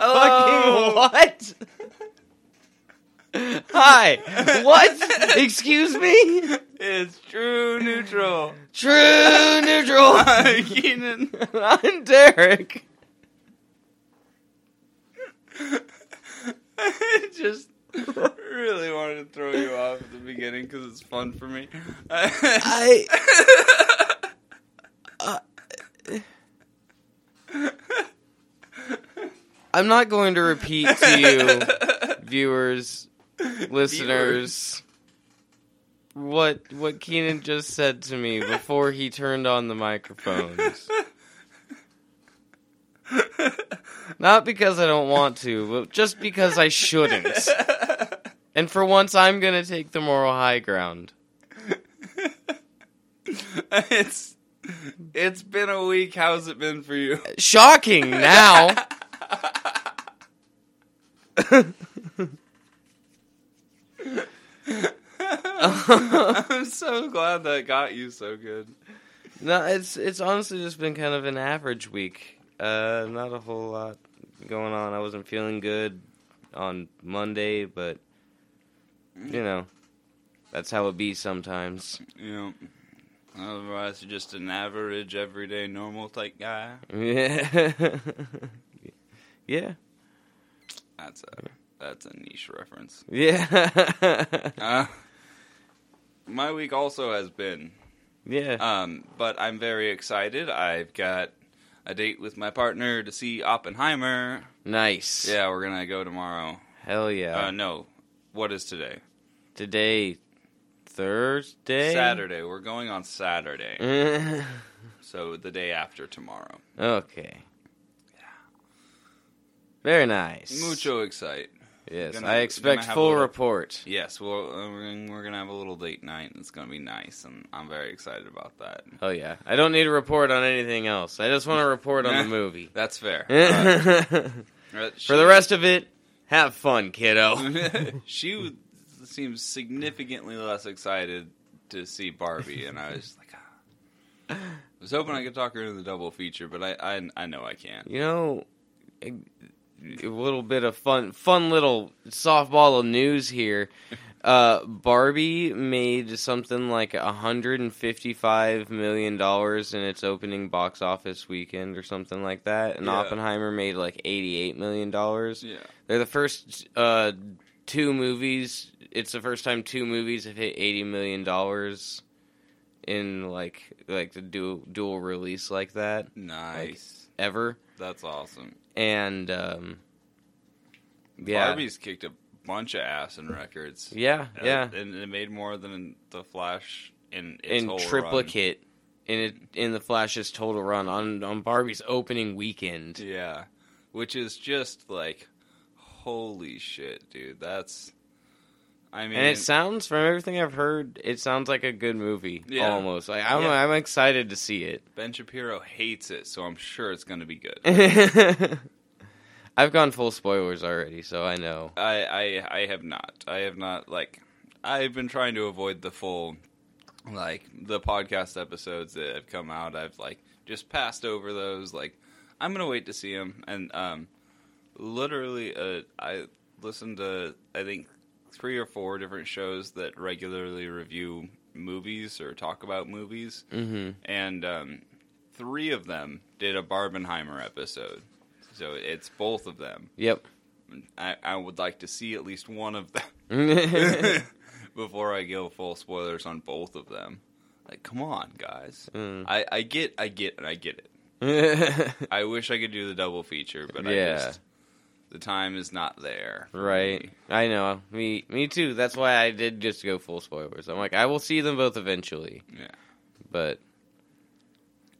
Fucking what? Hi. What? Excuse me? It's true neutral. True neutral. Keenan. I'm Derek. I just really wanted to throw you off at the beginning because it's fun for me. I. Uh, I'm not going to repeat to you, viewers, listeners, what what Keenan just said to me before he turned on the microphones. Not because I don't want to, but just because I shouldn't. And for once, I'm to take the moral high ground. it's it's been a week. How's it been for you? Shocking now. I'm so glad that got you so good. No, it's it's honestly just been kind of an average week. Uh, not a whole lot going on. I wasn't feeling good on Monday, but you know, that's how it be sometimes. Know, otherwise you're just an average, everyday, normal type guy. Yeah, yeah, That's a that's a niche reference. yeah, Uh, my week also has been, yeah. um, but I'm very excited. I've got a date with my partner to see Oppenheimer. Nice. Yeah, we're gonna go tomorrow. Hell yeah. Uh, no, what is today? Today, Thursday. Saturday. We're going on Saturday, so the day after tomorrow. okay. Yeah. Very nice. Mucho excite. Yes, Gonna- I expect full little- report. Yes, well, uh, we're gonna, we're gonna have a little date night, and it's gonna be nice, and I'm very excited about that. Oh yeah, I don't need a report on anything else. I just want to report on the movie. That's fair. For the rest of it, have fun, kiddo. she seems significantly less excited to see Barbie, and I was like, ah. I was hoping I could talk her into the double feature, but I I, I know I can't. You know, a, a little bit of fun, fun little softball of news here. Uh, Barbie made something like 155 million dollars in its opening box office weekend, or something like that, and Yeah. Oppenheimer made like 88 million dollars. Yeah, They're the first uh, two movies. It's the first time two movies have hit 80 million dollars in like like the dual dual release like that nice. ever. That's awesome. And um, yeah, Barbie's kicked a bunch of ass in records. yeah, Uh, yeah, and it made more than the Flash in its in triplicate in it in the Flash's total run on on Barbie's opening weekend. Yeah, which is just like, holy shit, dude. That's. I mean, And it sounds, from everything I've heard, it sounds like a good movie. Yeah. Almost, like I'm, Yeah. I'm excited to see it. Ben Shapiro hates it, so I'm sure it's going to be good. I've gone full spoilers already, so I know. I, I I have not. I have not like I've been trying to avoid the full like the podcast episodes that have come out. I've like just passed over those. Like I'm gonna wait to see them. And um, literally, uh, I listened to I think three or four different shows that regularly review movies or talk about movies, hmm and um, three of them did a Barbenheimer episode. So it's both of them. Yep. I, I would like to see at least one of them mm. before I go full spoilers on both of them. Like, come on, guys. I, I get, I get, and I get it. I wish I could do the double feature, but I Yeah. just the time is not there. right. I know. Me me too. That's why I did just go full spoilers. I'm like, I will see them both eventually. Yeah. But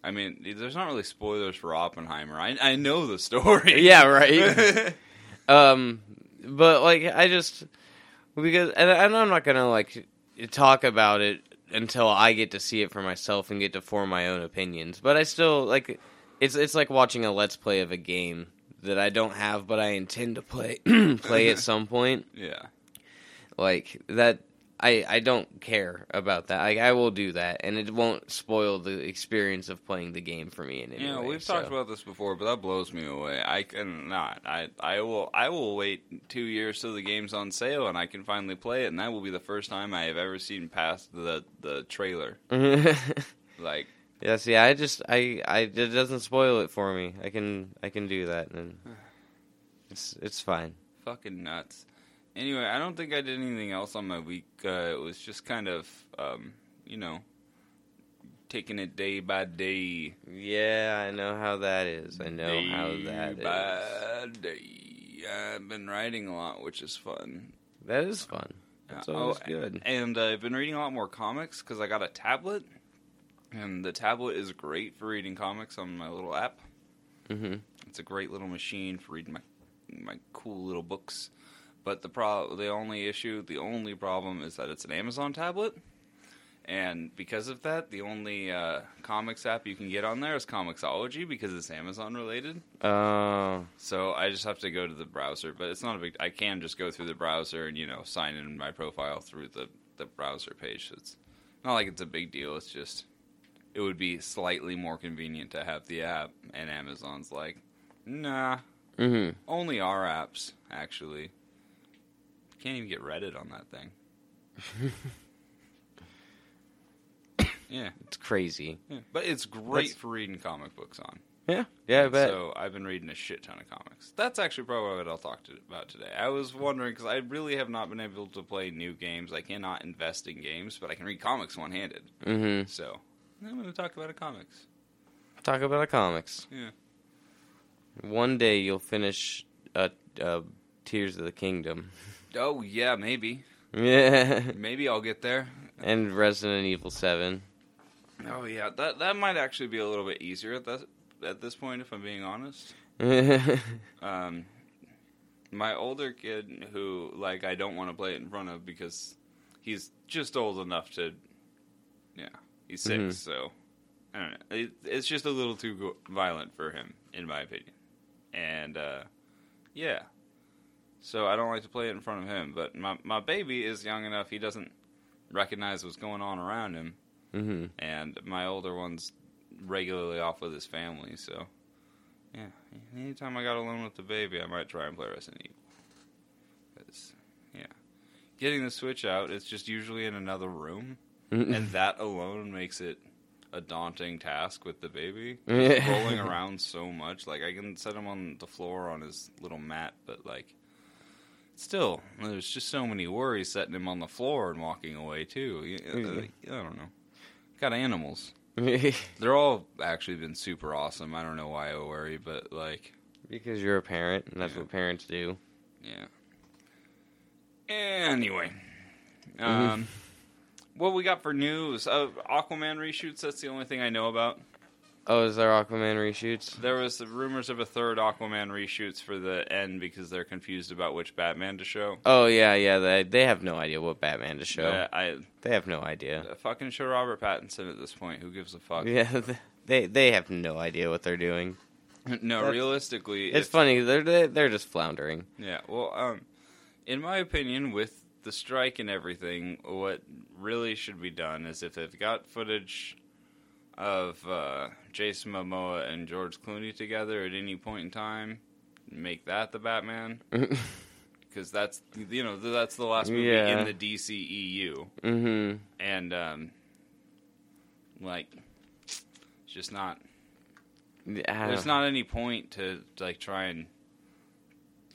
I mean, there's not really spoilers for Oppenheimer. I I know the story. yeah, right. um but like I just because and, and I'm not going to like talk about it until I get to see it for myself and get to form my own opinions. But I still like it's it's like watching a let's play of a game that I don't have but I intend to play play at some point. yeah. Like that I I don't care about that. Like I will do that, and it won't spoil the experience of playing the game for me in any Yeah, way. we've so. talked about this before, but that blows me away. I cannot. I I will I will wait two years till the game's on sale and I can finally play it, and that will be the first time I have ever seen past the the trailer. Like, yeah, see, I just I I it doesn't spoil it for me. I can I can do that, and it's it's fine. fucking nuts. Anyway, I don't think I did anything else on my week. Uh, it was just kind of, um, you know, taking it day by day. Yeah, I know how that is. I know day how that is. by day. I've been writing a lot, which is fun. That is fun. That's always Oh, good. And uh, I've been reading a lot more comics because I got a tablet, and the tablet is great for reading comics on my little app. hmm It's a great little machine for reading my my cool little books. But the pro the only issue, the only problem is that it's an Amazon tablet. And because of that, the only uh, comics app you can get on there is Comixology because it's Amazon related. Uh, So I just have to go to the browser, but it's not a big. I can just go through the browser and you know sign in my profile through the the browser page. So it's not like it's a big deal. It's just it would be slightly more convenient to have the app, and Amazon's like, nah, hmm only our apps actually. Can't even get Reddit on that thing. yeah, It's crazy. yeah, but it's great That's- for reading comic books on. Yeah, yeah, I bet. So I've been reading a shit ton of comics. That's actually probably what I'll talk to, about today. I was wondering because I really have not been able to play new games. I cannot invest in games, but I can read comics one handed. hmm So I'm going to talk about a comics. Talk about the comics. Yeah. One day you'll finish uh, uh, Tears of the Kingdom. Oh yeah, maybe, Yeah, maybe I'll get there. and Resident Evil Seven. Oh yeah, that that might actually be a little bit easier at this at this point, if I'm being honest. Um, my older kid, who like I don't want to play it in front of because he's just old enough to, yeah, he's 6 Mhm. so I don't know. It, it's just a little too violent for him, in my opinion. And uh, yeah, so I don't like to play it in front of him. But my my baby is young enough; he doesn't recognize what's going on around him, hmm and my older one's regularly off with his family, so yeah. Anytime I got alone with the baby, I might try and play Resident Evil. 'Cause, yeah, getting the Switch out, it's just usually in another room, and that alone makes it a daunting task with the baby. Rolling around so much, like I can set him on the floor on his little mat, but like. Still, there's just so many worries setting him on the floor and walking away too. Mhm. I don't know. Got animals. They're all actually been super awesome. I don't know why I worry, but like, because you're a parent, and that's Yeah. what parents do. yeah. Anyway, Mm-hmm. um, what we got for news? Uh, Aquaman reshoots. That's the only thing I know about. Oh, is there Aquaman reshoots? There was the rumors of a third Aquaman reshoots for the end because they're confused about which Batman to show. Oh yeah, yeah. They they have no idea what Batman to show. Uh, I They have no idea. fucking show Robert Pattinson at this point. Who gives a fuck? Yeah, they they have no idea what they're doing. no, That's- realistically, It's if- funny. They're they're just floundering. Yeah, well, um, in my opinion, with the strike and everything, what really should be done is if they've got footage of uh, Jason Momoa and George Clooney together at any point in time, make that the Batman. Because that's you know that's the last movie Yeah. in the DCEU, hmm and um, like, it's just not there's not any point to like try and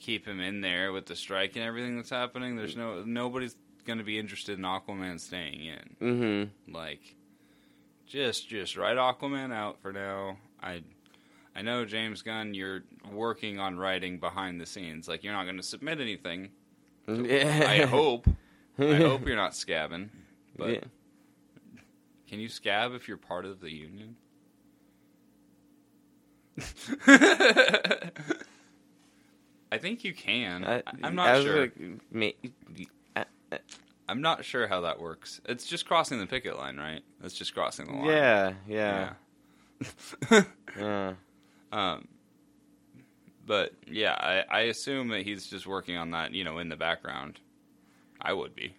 keep him in there with the strike and everything that's happening. There's no nobody's going to be interested in Aquaman staying in. hmm Like, just just write Aquaman out for now. I I know James Gunn, you're working on writing behind the scenes. Like, you're not going to submit anything. Yeah. I hope. I hope you're not scabbing. But Yeah. can you scab if you're part of the union? I think you can. I, am not I sure. like, ma- uh, uh, I'm not sure how that works. It's just crossing the picket line, right? It's just crossing the line. yeah, yeah, Yeah. yeah. um, but yeah, I, I assume that he's just working on that, you know, in the background. I would be.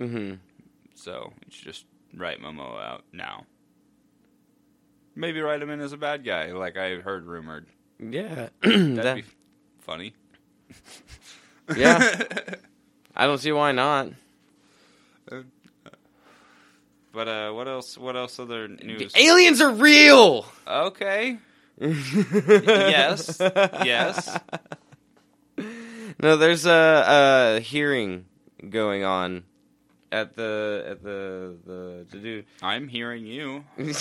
Mm-hmm. So should just write Momoa out now. Maybe write him in as a bad guy, like I heard rumored. Yeah. That'd That- be funny. yeah. I don't see why not. But uh, what else? What else other news? Aliens are real. Okay. yes. Yes. No, there's a, a hearing going on at the at the the to do. I'm hearing you.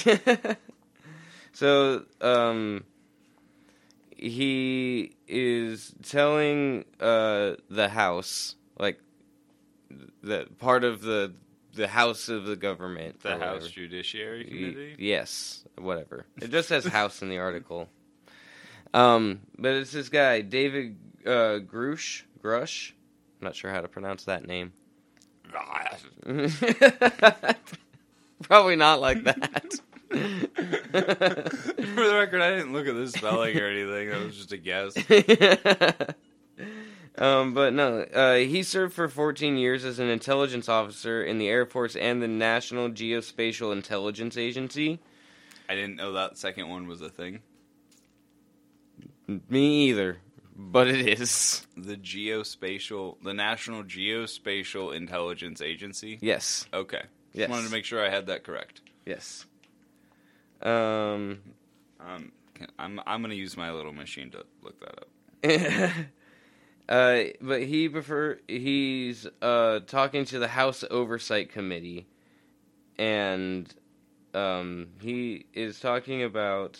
so, um, he is telling uh the house like the part of the the house of the government, The House whatever. Judiciary Committee. Yes, whatever. It just says house in the article. Um, but it's this guy, David uh, Grusch. Grusch. I'm not sure how to pronounce that name. Probably not like that. For the record, I didn't look at the spelling or anything. That was just a guess. um, but no, uh, he served for 14 years as an intelligence officer in the Air Force and the National Geospatial Intelligence Agency. I didn't know that second one was a thing. Me either, but it is. The Geospatial, the National Geospatial Intelligence Agency. Yes, Okay. Just Yes. wanted to make sure I had that correct. yes. Um, Um, can- I'm I'm gonna use my little machine to look that up. uh, but he prefer he's uh talking to the House Oversight Committee, and um he is talking about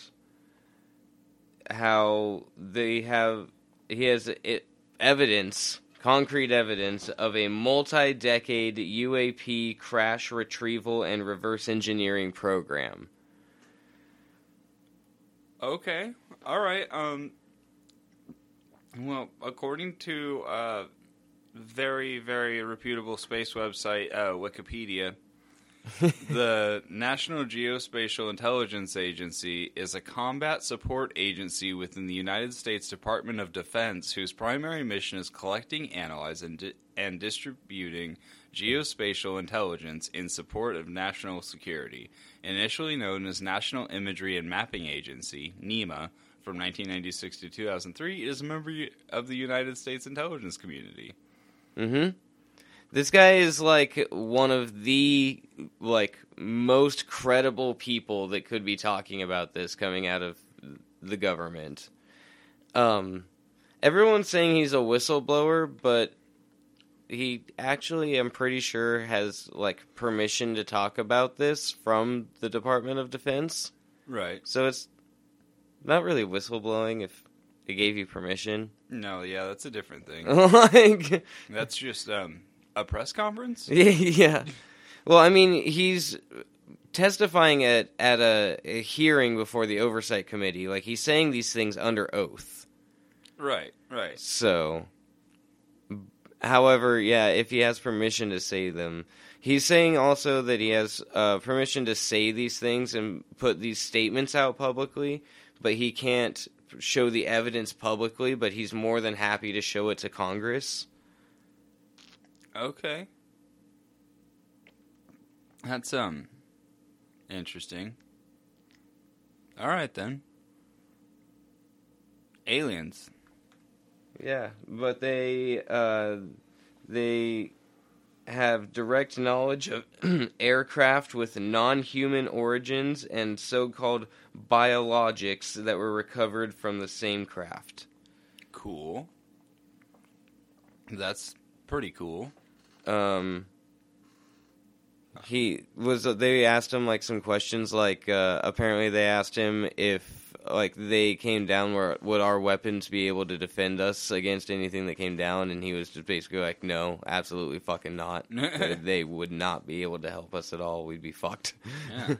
how they have he has it, evidence concrete evidence of a multi-decade UAP crash retrieval and reverse engineering program. Okay. All right. Um. Well, according to uh, very very reputable space website uh, Wikipedia, the National Geospatial Intelligence Agency is a combat support agency within the United States Department of Defense whose primary mission is collecting, analyzing, and, di- and distributing geospatial intelligence in support of national security. Initially known as National Imagery and Mapping Agency, NIMA, from 1996 to 2003, it is a member of the United States intelligence community. Mm-hmm. This guy is like one of the like most credible people that could be talking about this coming out of the government. Um, everyone's saying he's a whistleblower, but he actually, I'm pretty sure, has like permission to talk about this from the Department of Defense. Right. So it's not really whistleblowing if they gave you permission. No, yeah, that's a different thing. like. That's just um, a press conference? yeah. Well, I mean, he's testifying at at a, a hearing before the oversight committee. Like he's saying these things under oath. Right, right. So, however, yeah, if he has permission to say them, he's saying also that he has uh, permission to say these things and put these statements out publicly, but he can't show the evidence publicly. But he's more than happy to show it to Congress. Okay. That's um interesting. All right then. Aliens. Yeah, but they uh, they have direct knowledge of aircraft with non-human origins and so-called biologics that were recovered from the same craft. Cool. That's pretty cool. Um, he was. They asked him like some questions. Like uh, apparently they asked him if like they came down, where would our weapons be able to defend us against anything that came down? And he was just basically like, no, absolutely fucking not. they would not be able to help us at all. We'd be fucked. Yeah.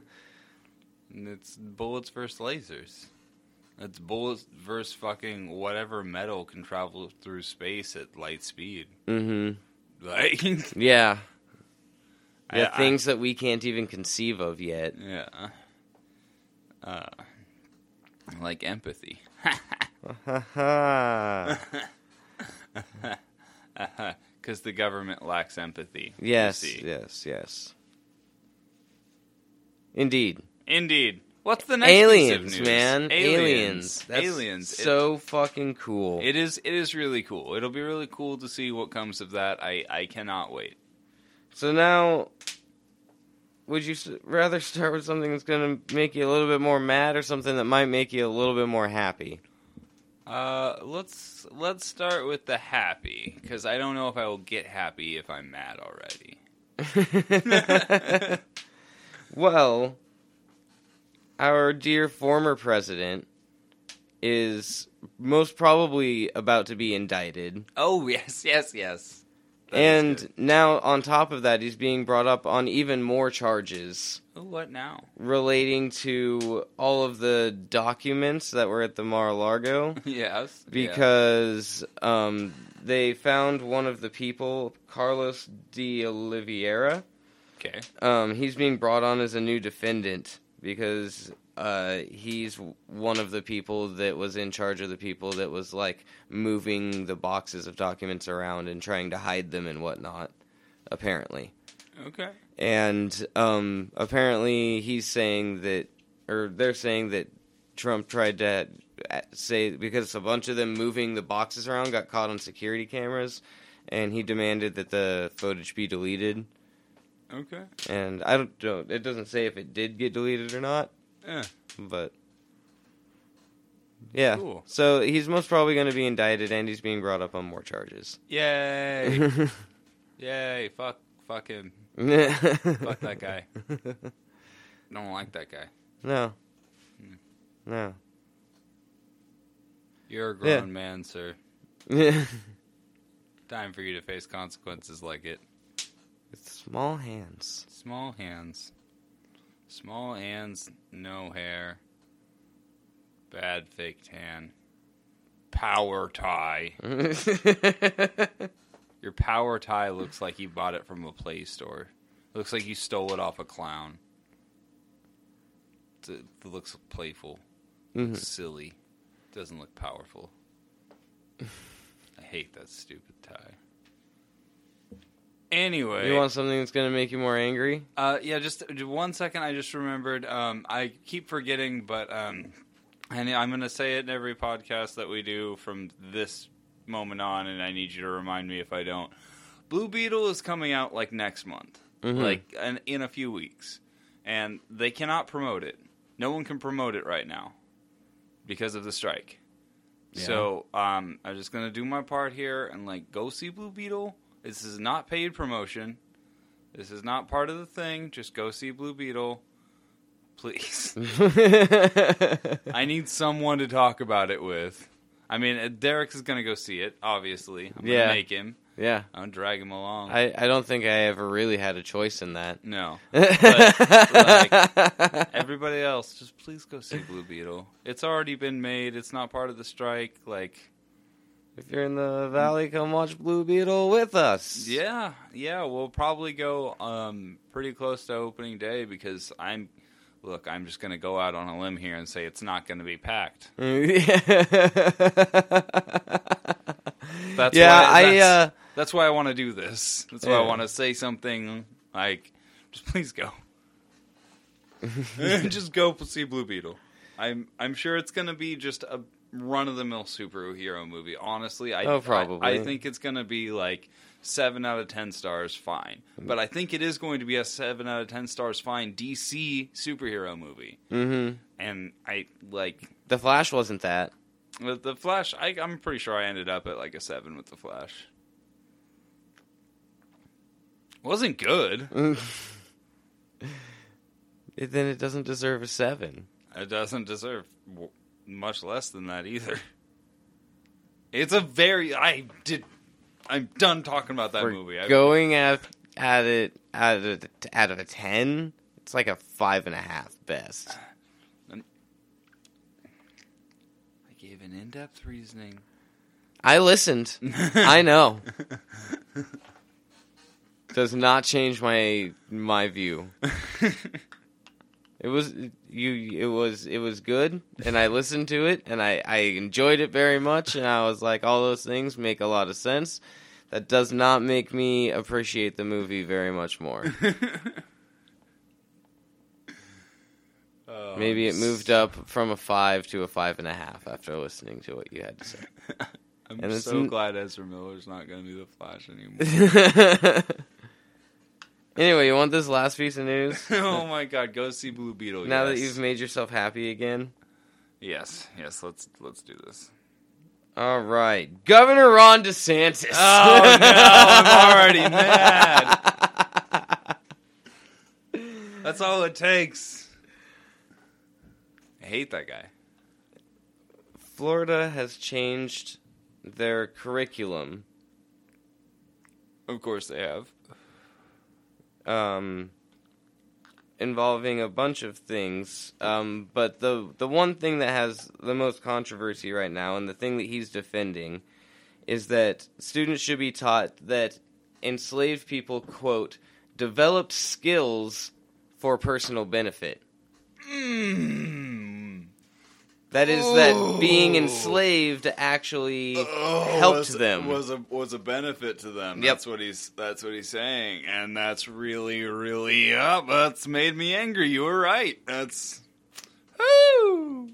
and it's bullets versus lasers. That's bullets versus fucking whatever metal can travel through space at light speed. mm-hmm. Like Yeah. Yeah, I- I- things that we can't even conceive of yet. Yeah. Uh, like empathy. because the government lacks empathy. Yes, yes, yes. Indeed. Indeed. What's the next piece of Aliens, news? man. Aliens. Aliens. That's Aliens. It- So fucking cool. it is. It is really cool. It'll be really cool to see what comes of that. I. I cannot wait. so now, would you rather start with something that's going to make you a little bit more mad or something that might make you a little bit more happy? Uh, let's let's start with the happy because I don't know if I will get happy if I'm mad already. well, our dear former president is most probably about to be indicted. Oh yes, yes, yes. And now, on top of that, he's being brought up on even more charges Ooh, what now? relating to all of the documents that were at the Mar-a-Lago. yes, because um, they found one of the people, Carlos de Oliveira. okay. Um, he's being brought on as a new defendant because uh, he's one of the people that was in charge of the people that was like moving the boxes of documents around and trying to hide them and whatnot. Apparently, Okay. and um, apparently he's saying that, or they're saying that Trump tried to uh, say because a bunch of them moving the boxes around got caught on security cameras, and he demanded that the footage be deleted. Okay. And I don't know. It doesn't say if it did get deleted or not, Eh. but yeah. Cool. So he's most probably going to be indicted, and he's being brought up on more charges. Yay! Yay! Fuck! Fuck him! Fuck that guy! Don't like that guy. No. Hmm. No. You're a Yeah. grown man, sir. Yeah. Time for you to face consequences like it. It's small hands. Small hands. Small hands, no hair. Bad fake tan. Power tie. Your power tie looks like you bought it from a Play Store. Looks like you stole it off a clown. It looks playful. Mhm. Looks silly. Doesn't look powerful. I hate that stupid tie. Anyway, You want something that's going to make you more angry? uh, yeah, just one second. I just remembered. Um, I keep forgetting, but um, and I'm going to say it in every podcast that we do from this moment on, and I need you to remind me if I don't. Blue Beetle is coming out like next month, Mhm. like in, in a few weeks, and they cannot promote it. No one can promote it right now because of the strike. Yeah. So um, I'm just gonna do my part here and like go see Blue Beetle. This is not paid promotion. This is not part of the thing. Just go see Blue Beetle, please. I need someone to talk about it with. I mean, uh, Derek is gonna go see it. Obviously, I'm Yeah. gonna make him. yeah. I'm drag him along. I, I don't think I ever really had a choice in that. no, like, everybody else, just please go see Blue Beetle. It's already been made. It's not part of the strike. Like, if you're in the valley, come watch Blue Beetle with us. yeah, yeah, we'll probably go um pretty close to opening day because I'm. Look, I'm just gonna go out on a limb here and say it's not gonna be packed. That's yeah, why, I that's, uh, that's why I want to do this. That's why I want to say something like, just please go, just go see Blue Beetle. I'm I'm sure it's gonna be just a run of the mill superhero movie. Honestly, I Oh, probably. I, think it's gonna be like seven out of ten stars, fine. But I think it is going to be a seven out of ten stars, fine DC superhero movie. mhm. And I like The Flash wasn't that. with the Flash. I, I'm pretty sure I ended up at like a seven with the Flash. Wasn't good. It- then it doesn't deserve a seven. It doesn't deserve much less than that either. It's a very. I did. I'm done talking about that For movie. I, going at at it out of out of a ten, it's like a five and a half best. I gave an in-depth reasoning. I listened. I know. Does not change my my view. It was you. It was it was good, and I listened to it, and I I enjoyed it very much, and I was like, all those things make a lot of sense. that does not make me appreciate the movie very much more. Oh, Maybe it moved up from a five to a five and a half after listening to what you had to say. I'm And so glad Ezra Miller's not going to be the Flash anymore. Anyway, you want this last piece of news? oh my God, go see Blue Beetle. Now that you've made yourself happy again. yes, yes, let's let's do this. All right, Governor Ron DeSantis. Oh, no, I'm already mad. That's all it takes. I hate that guy. Florida has changed their curriculum Of course they have. Um, involving a bunch of things. Um, but the the one thing that has the most controversy right now, and the thing that he's defending, is that students should be taught that enslaved people quote developed skills for personal benefit. Mm. That is that being enslaved actually Oh, helped was, them. was a was a benefit to them. Yep. That's what he's that's what he's saying, and that's really really up. That's made me angry. You were right. That's whoo.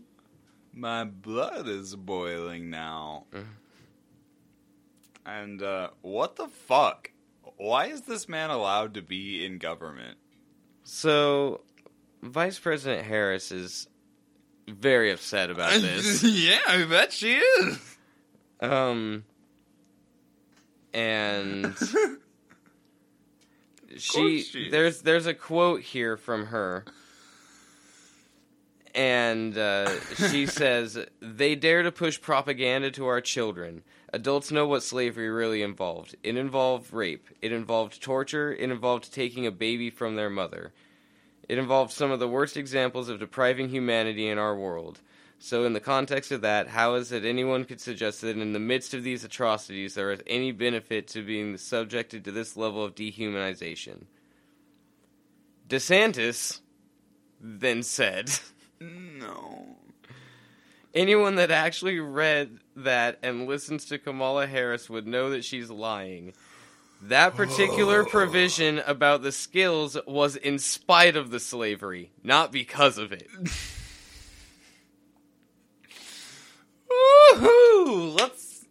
My blood is boiling now. Mhm. And uh, what the fuck? Why is this man allowed to be in government? So, Vice President Harris is very upset about this. yeah, I bet she is. um, and she, she there's there's a quote here from her, and uh, she says they dare to push propaganda to our children. Adults know what slavery really involved. It involved rape. It involved torture. It involved taking a baby from their mother. It involved some of the worst examples of depriving humanity in our world. So, in the context of that, how is it anyone could suggest that in the midst of these atrocities there is any benefit to being subjected to this level of dehumanization? DeSantis then said, No. Anyone that actually read that and listens to Kamala Harris would know that she's lying. That particular provision about the skills was in spite of the slavery, not because of it. Woohoo! Let's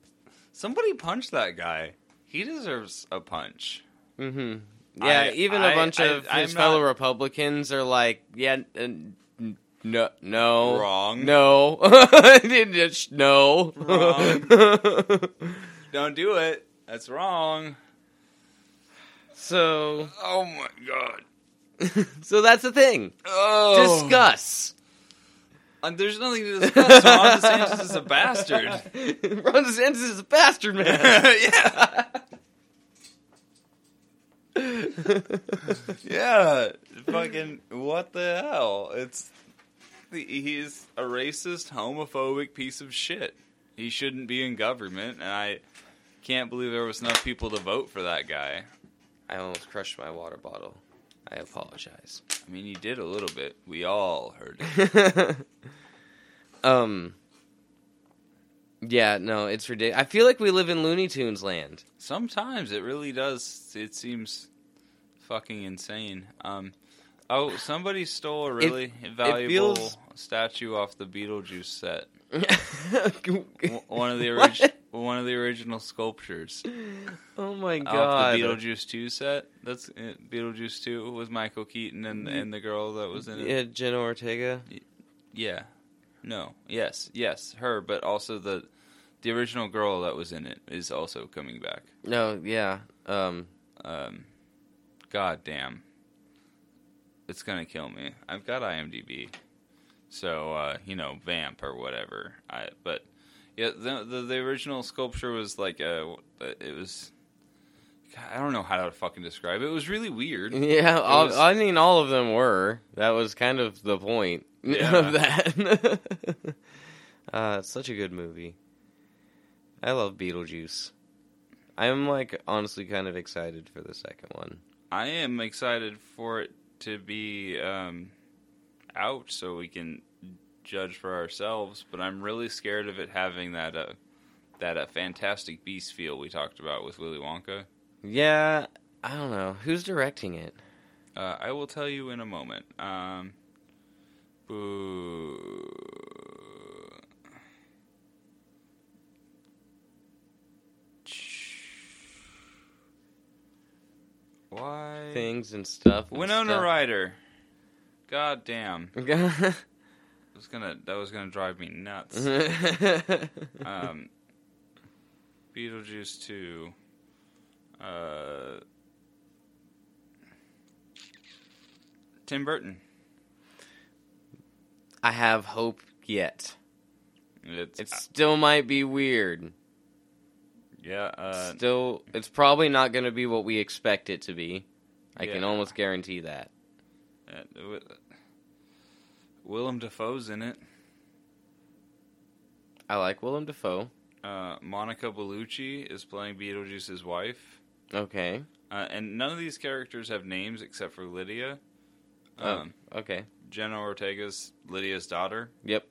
somebody punch that guy. He deserves a punch. hmm Yeah, I- even a I- bunch I- of I'm his fellow not- Republicans are like, yeah, uh, no, no, Wrong. no, no, Don't do it. That's wrong. So, Oh my god. so that's the thing. Oh. Discuss. Uh, there's nothing to discuss. Ron DeSantis is a bastard. Ron DeSantis is a bastard, man. yeah. yeah. Fucking what the hell? It's he's a racist, homophobic piece of shit. He shouldn't be in government, and I can't believe there was enough people to vote for that guy. I almost crushed my water bottle. I apologize. I mean, you did a little bit. We all heard it. um. Yeah, no, it's ridiculous. I feel like we live in Looney Tunes land. Sometimes it really does. It seems fucking insane. Um, oh, somebody stole a really valuable feels- statue off the Beetlejuice set. One of the What? orig- one of the original sculptures Oh my off god! the Beetlejuice two set. That's it. Beetlejuice two was Michael Keaton and and the girl that was in it. Yeah, Jenna Ortega. Yeah. No. Yes. Yes. Her, but also the the original girl that was in it is also coming back. No, yeah. Um, Um, God damn. It's gonna kill me. I've got IMDb, so uh, you know, Vamp or whatever. I but yeah, the the, the original sculpture was like a. It was. God, I don't know how to fucking describe it. It was really weird. yeah. all, was- I mean, all of them were. That was kind of the point Yeah. of that. uh, such a good movie. I love Beetlejuice. I'm like honestly kind of excited for the second one. I am excited for it to be um, out so we can judge for ourselves, but I'm really scared of it having that uh, that uh, Fantastic Beast feel we talked about with Willy Wonka. Yeah, I don't know who's directing it. Uh, I will tell you in a moment. Um, boo. Why? Things and stuff. and Winona stuff. Ryder. God damn. Was gonna that was gonna drive me nuts. um, Beetlejuice two. Uh, Tim Burton. I have hope yet. It's, It still might be weird. yeah. Uh, still, it's probably not going to be what we expect it to be. I can almost guarantee that. uh, Willem Dafoe's in it. I like Willem Dafoe. Uh, Monica Bellucci is playing Beetlejuice's wife. Okay. Uh, and none of these characters have names except for Lydia. Oh, Um, okay. Jenna Ortega's Lydia's daughter. Yep.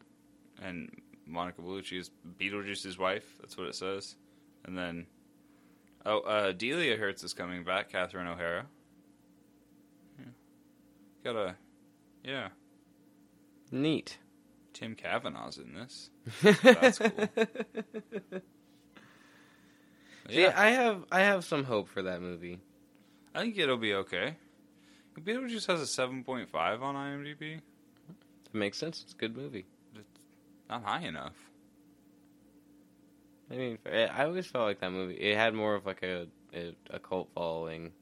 and Monica Bellucci is Beetlejuice's wife. That's what it says. And then, oh, uh, Delia Deetz is coming back. Catherine O'Hara. Yeah. Got a, yeah. Neat. Tim Kavanaugh's in this. That's cool. See, Yeah, I have I have some hope for that movie. I think it'll be okay. Beetlejuice has a seven point five on IMDb. It makes sense. It's a good movie. It's Not high enough. I mean, I always felt like that movie. It had more of like a a, a cult following.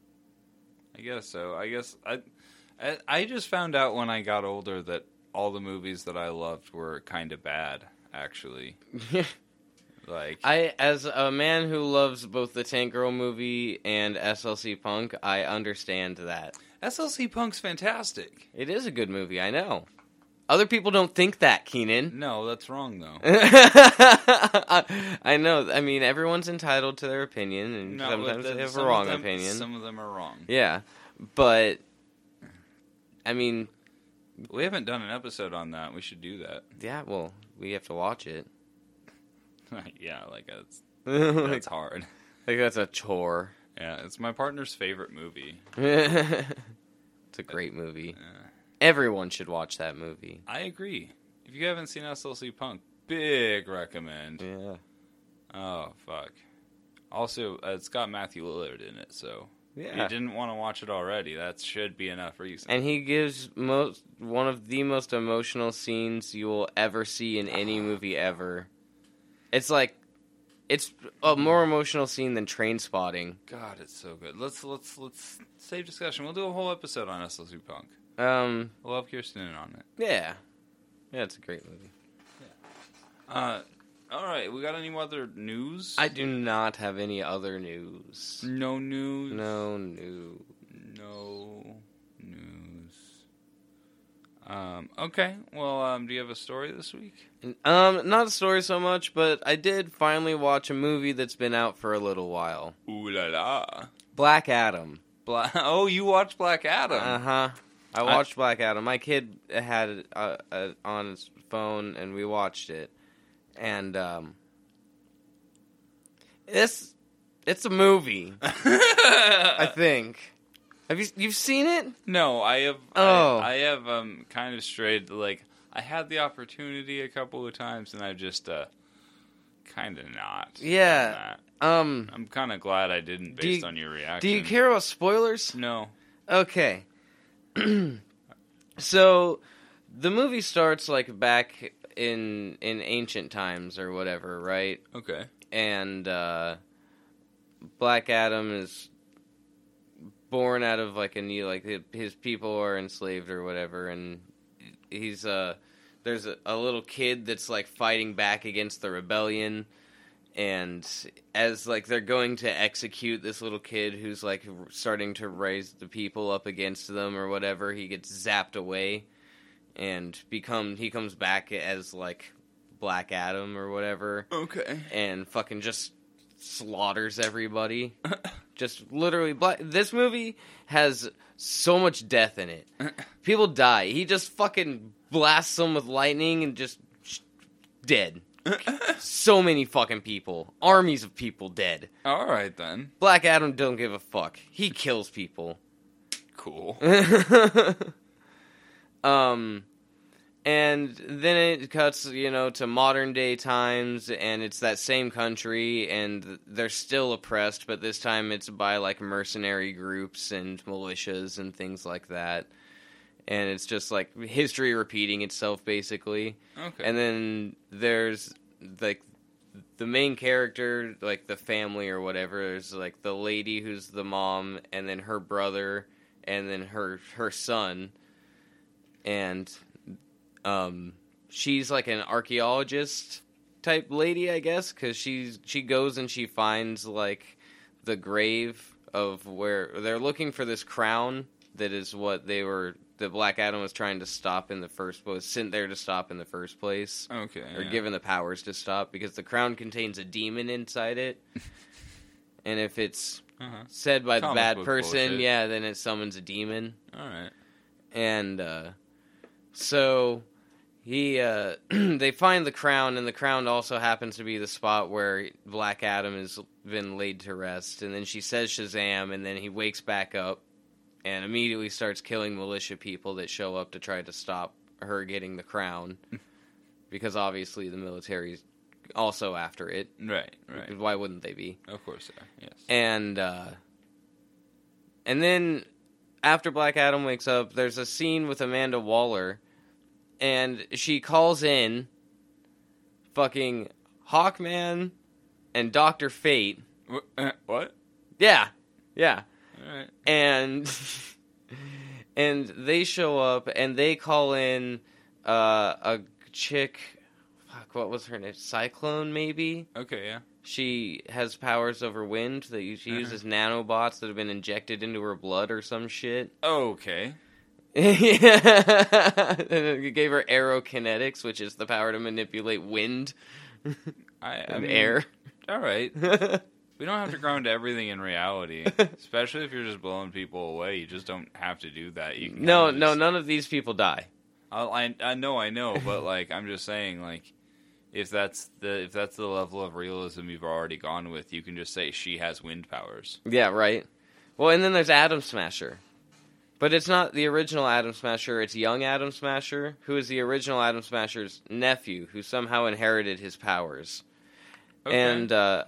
I guess so. I guess I, I, I just found out when I got older that all the movies that I loved were kind of bad. Actually, like I, as a man who loves both the Tank Girl movie and SLC Punk, I understand that. SLC Punk's fantastic. It is a good movie. I know. Other people don't think that, Keenan. No, that's wrong though. I know. I mean, everyone's entitled to their opinion, and No, sometimes they have a wrong them- opinion. Some of them are wrong. Yeah, but I mean, We haven't done an episode on that. We should do that. yeah. Well, we have to watch it. yeah, like that's that's hard. like that's a chore. Yeah, it's my partner's favorite movie. it's a great movie. Uh, Everyone should watch that movie. I agree. If you haven't seen SLC Punk, big recommend. Yeah. Oh fuck. Also, uh, it's got Matthew Lillard in it, so Yeah. you didn't want to watch it already, that should be enough reason. And he gives most one of the most emotional scenes you will ever see in any movie ever. It's like it's a more emotional scene than Trainspotting. God, it's so good. Let's let's let's save discussion. We'll do a whole episode on SLC Punk. Um, We'll have Kirsten in on it. yeah, yeah, it's a great movie. Uh, all right. We got any other news? I do not have any other news. no news. No news. No news. Um. Okay. Well. Um. Do you have a story this week? Um, not a story so much, but I did finally watch a movie that's been out for a little while. Ooh la la. Black Adam. Black. Oh, you watched Black Adam. Uh huh. I watched Black Adam. My kid had it uh, uh, on his phone, and we watched it. And um, it's it's a movie. I think. Have you you've seen it? No, I have. Oh. I, I have um kind of strayed. Like I had the opportunity a couple of times, and I just uh kind of not. Yeah. Um, I'm kind of glad I didn't, based you- on your reaction. do you care about spoilers? No. Okay. so the movie starts like back in in ancient times or whatever, right? Okay. and uh, Black Adam is born out of like a new like his people are enslaved or whatever, and he's uh there's a, a little kid that's like fighting back against the rebellion. And as like they're going to execute this little kid who's like starting to raise the people up against them or whatever, he gets zapped away and become he comes back as like Black Adam or whatever Okay. and fucking just slaughters everybody. just literally, black. This movie has so much death in it. People die. He just fucking blasts them with lightning and just sh- dead. so many fucking people, armies of people dead. All right then. Black Adam don't give a fuck. He kills people. Cool. Um, and then it cuts, you know, to modern day times, and it's that same country, and they're still oppressed, but this time it's by like mercenary groups and militias and things like that. And it's just like history repeating itself, basically. Okay. And then there's like the main character, like the family or whatever. There's like the lady who's the mom, and then her brother, and then her her son, and um, she's like an archaeologist type lady, I guess, because she's she goes and she finds like the grave of where they're looking for this crown that is what they were the Black Adam was trying to stop in the first was sent there to stop in the first place okay. or yeah. given the powers to stop because the crown contains a demon inside it. and if it's Uh-huh. said by the bad person, bullshit. yeah, then it summons a demon. All right. And uh so he uh they find the crown and the crown also happens to be the spot where Black Adam has been laid to rest and then she says Shazam and then he wakes back up and immediately starts killing militia people that show up to try to stop her getting the crown because obviously the military's also after it. Right. Right. Why wouldn't they be? Of course. Yeah. Yes. And uh and then after Black Adam wakes up, there's a scene with Amanda Waller and she calls in fucking Hawkman and Doctor Fate. Uh, what? Yeah. Yeah. All right. And and they show up and they call in uh a chick fuck what was her name? Cyclone maybe? Okay. Yeah. she has powers over wind that she Uh-huh. uses nanobots that have been injected into her blood or some shit. Okay. It gave her aerokinetics, which is the power to manipulate wind I, I and mean, air. All right. We don't have to ground everything in reality, especially if you're just blowing people away. You just don't have to do that. You can no, kinda no, none of these people die. I, I I know, I know, but like I'm just saying, like if that's the if that's the level of realism you've already gone with, you can just say she has wind powers. Yeah, right. Well, and then there's Atom Smasher. But it's not the original Atom Smasher, it's young Atom Smasher, who is the original Atom Smasher's nephew, who somehow inherited his powers. Okay. And uh,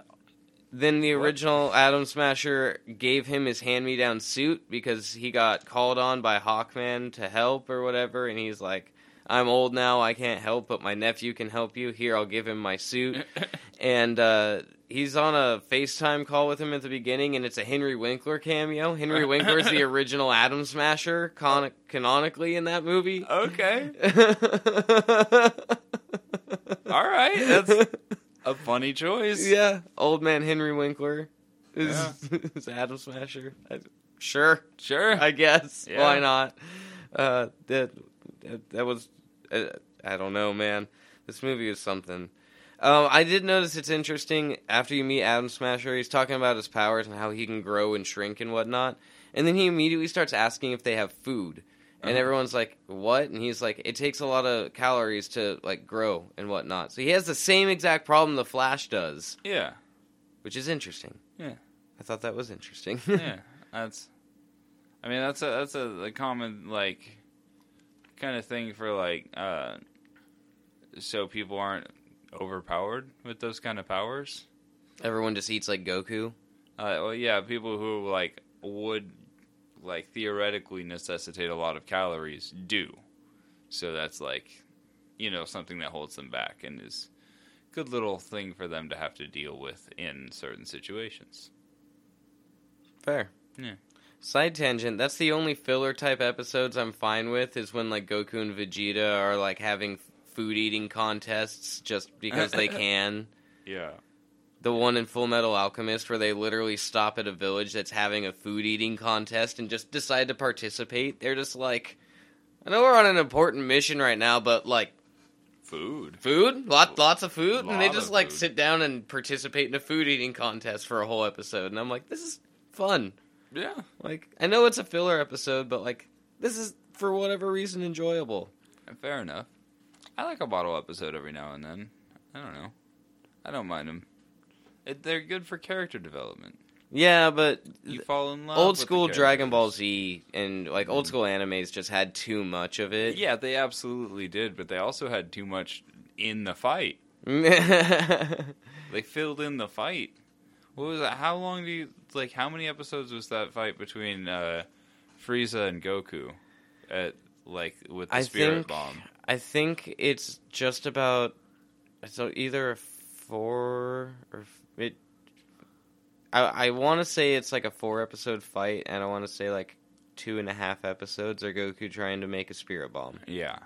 then the What? original Atom Smasher gave him his hand me down suit because he got called on by Hawkman to help or whatever, and he's like, I'm old now, I can't help, but my nephew can help you. Here, I'll give him my suit. and uh, he's on a FaceTime call with him at the beginning, and it's a Henry Winkler cameo. Henry Winkler is the original Atom Smasher, con- canonically in that movie. okay, all right, that's a funny choice. yeah, old man Henry Winkler is, Yeah. is Atom Smasher. I- sure, Sure. I guess. Yeah. Why not? Uh, that, that that was uh, I don't know, man. This movie is something. Um, I did notice it's interesting after you meet Atom Smasher. He's talking about his powers and how he can grow and shrink and whatnot, and then he immediately starts asking if they have food. And Uh-huh. everyone's like, "What?" And he's like, "It takes a lot of calories to like grow and whatnot." So he has the same exact problem the Flash does, yeah, which is interesting. Yeah. I thought that was interesting. yeah. That's. I mean, that's a that's a, a common like kind of thing for like uh so people aren't overpowered with those kind of powers. Everyone just eats like Goku. Uh, well, yeah, people who like would like theoretically necessitate a lot of calories do. So that's like, you know, something that holds them back and is a good little thing for them to have to deal with in certain situations. Fair. Yeah. Side tangent. That's the only filler type episodes I'm fine with. Is when like Goku and Vegeta are like having food eating contests just because they can. Yeah. The one in Full Metal Alchemist where they literally stop at a village that's having a food eating contest and just decide to participate. They're just like, I know we're on an important mission right now, but like Food. food, lot lots of food, and they just of like food. sit down and participate in a food eating contest for a whole episode. And I'm like, this is fun. Yeah. Like, I know it's a filler episode, but like, this is for whatever reason enjoyable. Fair enough. I like a bottle episode every now and then. I don't know. I don't mind them. It, they're good for character development. Yeah, but You fall in love. old school Dragon Ball. Z and like old Mhm. school animes just had too much of it. Yeah, they absolutely did, but they also had too much in the fight. They filled in the fight. What was that? How long do you like? How many episodes was that fight between uh, Frieza and Goku? At like with the I spirit think- bomb. I think it's just about so either a four or it. I I want to say it's like a four episode fight, and I want to say like two and a half episodes are Goku trying to make a spirit bomb, Yeah,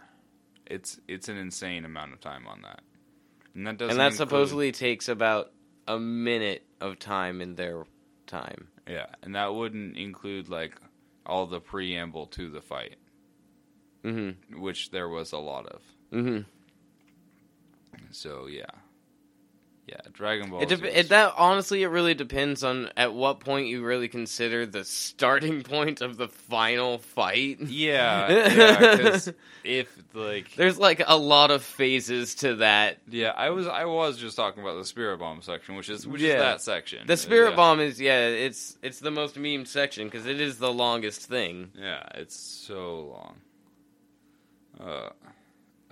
it's it's an insane amount of time on that, and that doesn't. and that include- supposedly takes about a minute of time in their time. yeah, and that wouldn't include like all the preamble to the fight, Mm-hmm. which there was a lot of. Mm-hmm. So yeah, yeah, Dragon Ball. It, dep Z it that honestly, it really depends on at what point you really consider the starting point of the final fight. yeah, yeah, if like There's like a lot of phases to that. Yeah, I was I was just talking about the spirit bomb section, which is which Yeah. is that section. The spirit yeah. bomb is yeah, it's it's the most memed section because it is the longest thing. Yeah, it's so long. Uh,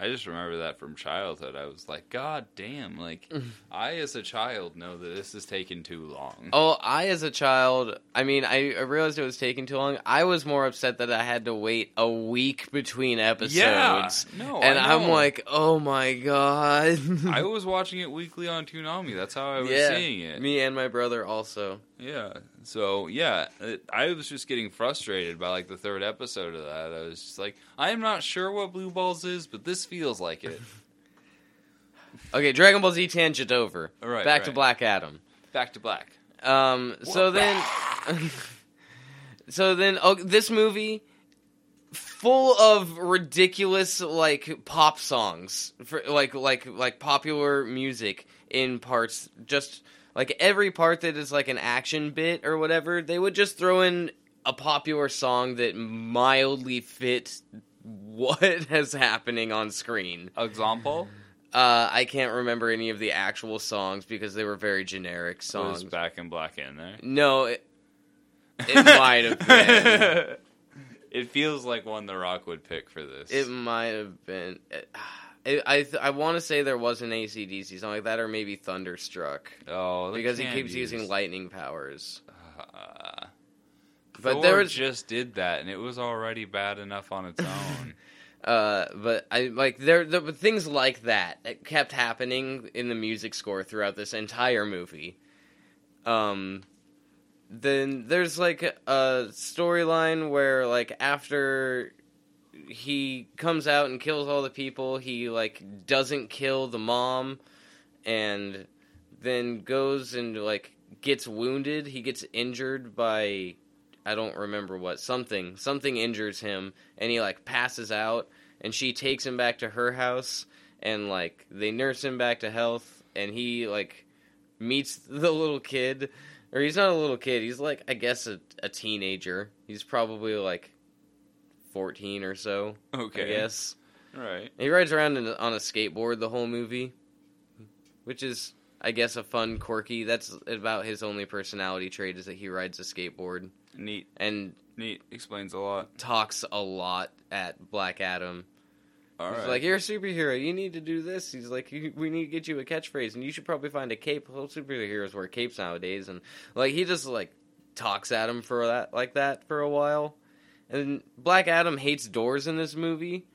I just remember that from childhood. I was like, God damn! Like, I as a child know that this is taking too long. Oh, I as a child, I mean, I, I realized it was taking too long. I was more upset that I had to wait a week between episodes. yeah, no, and I I'm like, oh my god. I was watching it weekly on Toonami. That's how I was yeah, seeing it. me and my brother also. Yeah. So yeah, it, I was just getting frustrated by like the third episode of that. I was just like, I am not sure what Blue Balls is, but this feels like it. Okay, Dragon Ball Z tangent over. All right, Back to. Black Adam. Back to black. Um, so then, so then, oh, this movie full of ridiculous like pop songs for like like like popular music in parts. Just like every part that is like an action bit or whatever, they would just throw in a popular song that mildly fit what is happening on screen. Example. Uh, I can't remember any of the actual songs because they were very generic songs. is Back in Black in there? No, it, it might have been. it feels like one The Rock would pick for this. It might have been. I I, I want to say there was an ACDC song like that, or maybe Thunderstruck, oh, because he keeps using lightning powers. Uh, But Thor there was- just did that, and it was already bad enough on its own. Uh, but I like there there were things like that that kept happening in the music score throughout this entire movie. Um, then there's like a storyline where like after he comes out and kills all the people, he like doesn't kill the mom, and then goes and like gets wounded. He gets injured by I don't remember what something something injures him, and he like passes out, and she takes him back to her house, and like they nurse him back to health, and he like meets the little kid, or he's not a little kid, he's like I guess a, a teenager. He's probably like fourteen or so. Okay. I guess. Right. He rides around in, on a skateboard the whole movie, which is, I guess, a fun, quirky. That's about his only personality trait is that he rides a skateboard Neat. and Neat. Explains a lot. talks a lot at Black Adam. All He's right. like, "You're a superhero. You need to do this." He's like, "We need to get you a catchphrase, and you should probably find a cape." Well, superheroes wear capes nowadays, and like he just like talks at him for that like that for a while. And Black Adam hates doors in this movie.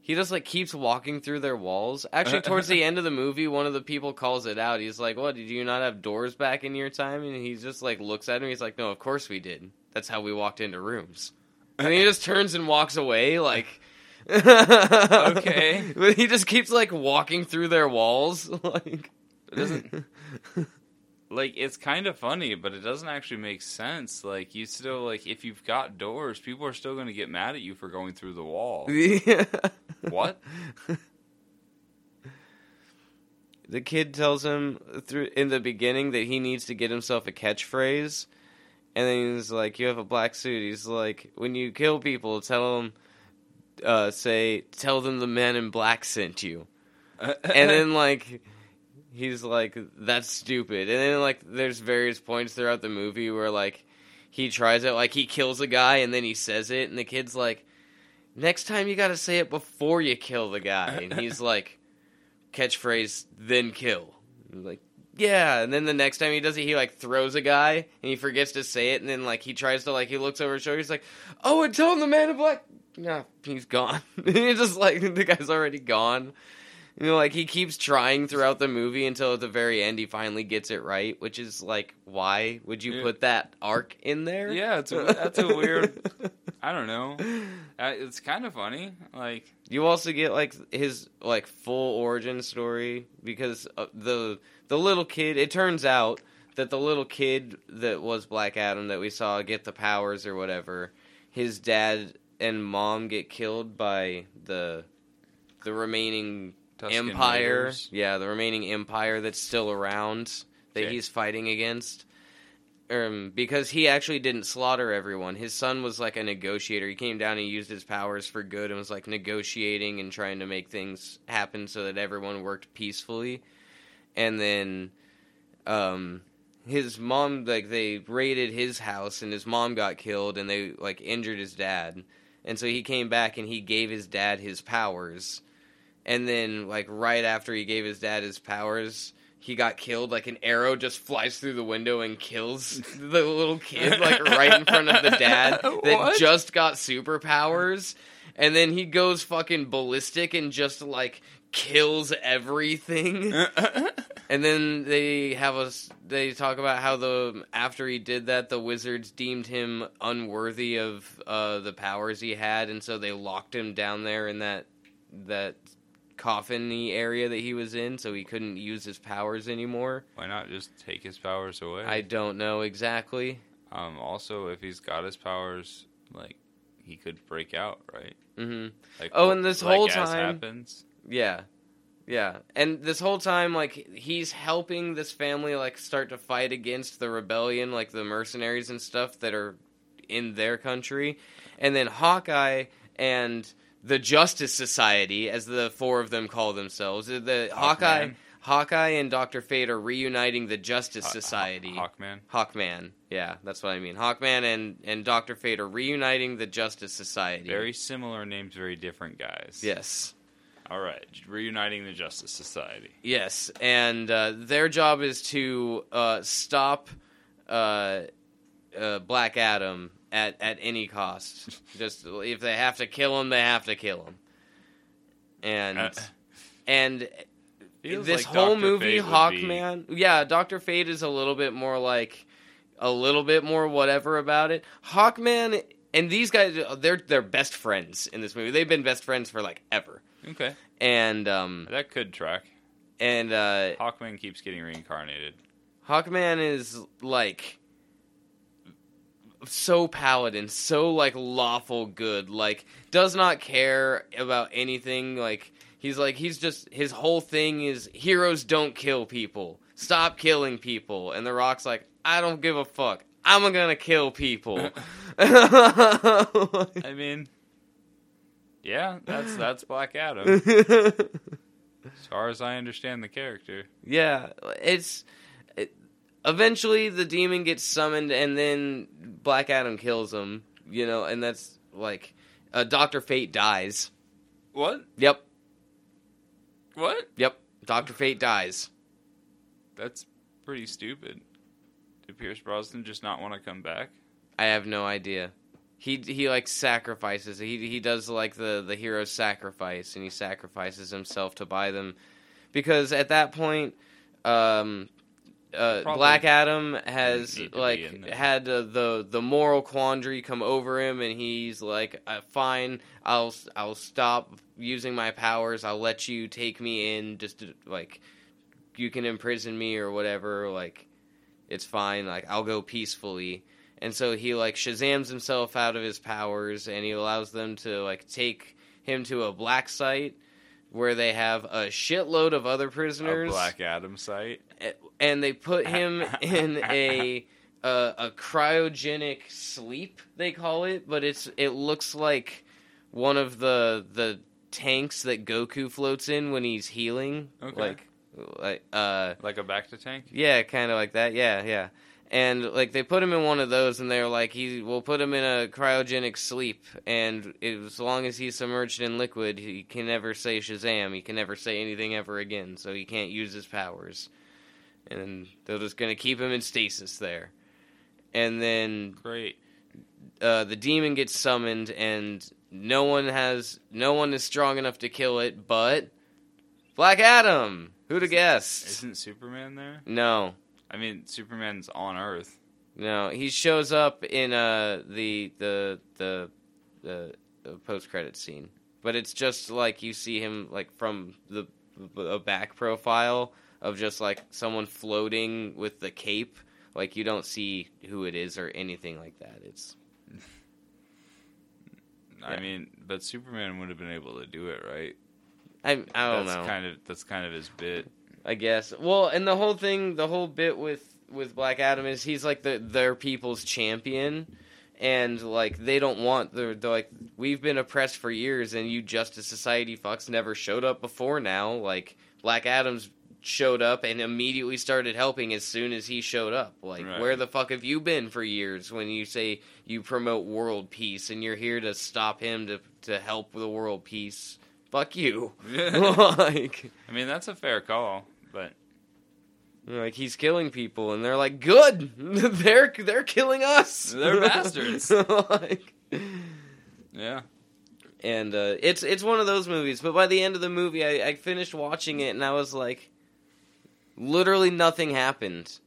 He just like keeps walking through their walls. Actually, towards the end of the movie, one of the people calls it out. He's like, "What? Did you not have doors back in your time?" And he just like looks at him. He's like, "No, of course we did. That's how we walked into rooms." And he just turns and walks away, like. Okay. but he just keeps like walking through their walls, like. It doesn't like it's kind of funny, but it doesn't actually make sense. Like you still like if you've got doors, people are still going to get mad at you for going through the wall. what? The kid tells him through in the beginning that he needs to get himself a catchphrase, and then he's like, "You have a black suit." He's like, "When you kill people, tell them, uh, say, tell them the man in black sent you." and then like he's like that's stupid. And then like there's various points throughout the movie where like he tries it like he kills a guy and then he says it and the kid's like next time you gotta say it before you kill the guy. And he's like catchphrase then kill. Like yeah. And then the next time he does it he like throws a guy and he forgets to say it and then like he tries to like he looks over his shoulder he's like oh and tell him the man in black no he's gone. It's just like the guy's already gone you know, like he keeps trying throughout the movie until at the very end he finally gets it right, which is like, why would you Yeah. put that arc in there? Yeah, it's a, that's a weird. I don't know. It's kind of funny. Like You also get like his like full origin story because uh, the the little kid. It turns out that the little kid that was Black Adam that we saw get the powers or whatever, his dad and mom get killed by the the remaining Tusken empire. Raiders. Yeah, the remaining empire that's still around that Okay. he's fighting against. Um, because he actually didn't slaughter everyone. His son was like a negotiator. He came down and used his powers for good and was like negotiating and trying to make things happen so that everyone worked peacefully. And then um his mom like they raided his house and his mom got killed and they like injured his dad. And so he came back and he gave his dad his powers. And then like right after he gave his dad his powers, he got killed like an arrow just flies through the window and kills the little kid like right in front of the dad that What? just got superpowers. And then he goes fucking ballistic and just like kills everything. And then they have us. They talk about how the after he did that, the wizards deemed him unworthy of uh, the powers he had, and so they locked him down there in that that coffin-y area that he was in, so he couldn't use his powers anymore. Why not just take his powers away? I don't know exactly. Um, also, if he's got his powers, like he could break out, right? hmm Like Oh, and this like whole time- happens. Yeah. Yeah. And this whole time like he's helping this family like start to fight against the rebellion, like the mercenaries and stuff that are in their country. And then Hawkeye and the Justice Society, as the four of them call themselves, the Hawkeye Hawkman. Hawkeye and Doctor Fate are reuniting the Justice Haw- Society. Haw- Hawkman. Hawkman, yeah, that's what I mean. Hawkman and, and Doctor Fate are reuniting the Justice Society. Very similar names, very different guys. yes. All right, reuniting the Justice Society. Yes, and uh, their job is to uh, stop uh, uh, Black Adam at, at any cost. Just if they have to kill him, they have to kill him. And Uh, and this like whole Dr. movie, would be- Hawkman, yeah, Doctor Fate is a little bit more like a little bit more whatever about it. Hawkman and these guys, they're they're best friends in this movie. They've been best friends for like ever. Okay, And um that could track. and uh Hawkman keeps getting reincarnated. Hawkman is like so paladin, so like lawful good, like does not care about anything. Like he's like he's just his whole thing is heroes don't kill people. Stop killing people. And the Rock's like, I don't give a fuck. I'm gonna kill people. I mean, yeah, that's that's Black Adam. As far as I understand the character. Yeah, it's it, eventually the demon gets summoned, and then Black Adam kills him. You know, and that's like uh, Doctor Fate dies. What? Yep, What? yep. Doctor Fate dies. That's pretty stupid. Did Pierce Brosnan just not want to come back? I have no idea. He he like sacrifices. He he does like the the hero sacrifice, and he sacrifices himself to buy them, because at that point, um, uh, Black Adam has didn't need to be like had uh, the the moral quandary come over him, and he's like, uh, "Fine, I'll I'll stop using my powers. I'll let you take me in, just to, like you can imprison me or whatever. Like it's fine. Like I'll go peacefully." And so he like Shazams himself out of his powers, and he allows them to like take him to a black site where they have a shitload of other prisoners A Black Adam site. and they put him in a uh, a cryogenic sleep they call it but it's it looks like one of the the tanks that Goku floats in when he's healing. Okay. Like, like uh, Like a bacta tank. yeah, kind of like that. Yeah, yeah. And like they put him in one of those, and they're like, "He, we'll put him in a cryogenic sleep, and as long as he's submerged in liquid, he can never say Shazam. He can never say anything ever again, so he can't use his powers. And they're just gonna keep him in stasis there. And then Great. uh, the demon gets summoned, and no one has, no one is strong enough to kill it, but Black Adam. Who'd have guessed? Isn't Superman there? No. I mean, Superman's on Earth. No, he shows up in uh the the the the, the post credit scene, but it's just like you see him like from the a back profile of just like someone floating with the cape. Like you don't see who it is or anything like that. It's I Yeah. mean, but Superman would have been able to do it, right? I I don't that's know. kind of that's kind of his bit. I guess. Well, and the whole thing, the whole bit with with Black Adam is he's like the their people's champion, and like they don't want they're, they're like we've been oppressed for years, and you Justice Society fucks never showed up before now. Like Black Adam's showed up and immediately started helping as soon as he showed up. Like Right. where the fuck have you been for years when you say you promote world peace and you're here to stop him to to help the world peace? Fuck you. like I mean, that's a fair call, but like he's killing people, and they're like, "Good, they're they're killing us. They're bastards." like, yeah. and uh, it's it's one of those movies. But by the end of the movie, I, I finished watching it, and I was like, literally nothing happened.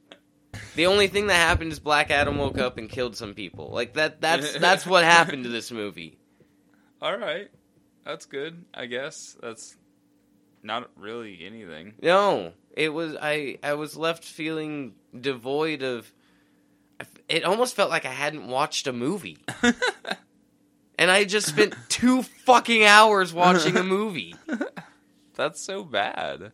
The only thing that happened is Black Adam woke up and killed some people. Like that. That's that's what happened to this movie. All right. That's good, I guess. That's not really anything. No, it was I. I was left feeling devoid of. It almost felt like I hadn't watched a movie. And I just spent two fucking hours watching a movie. That's so bad.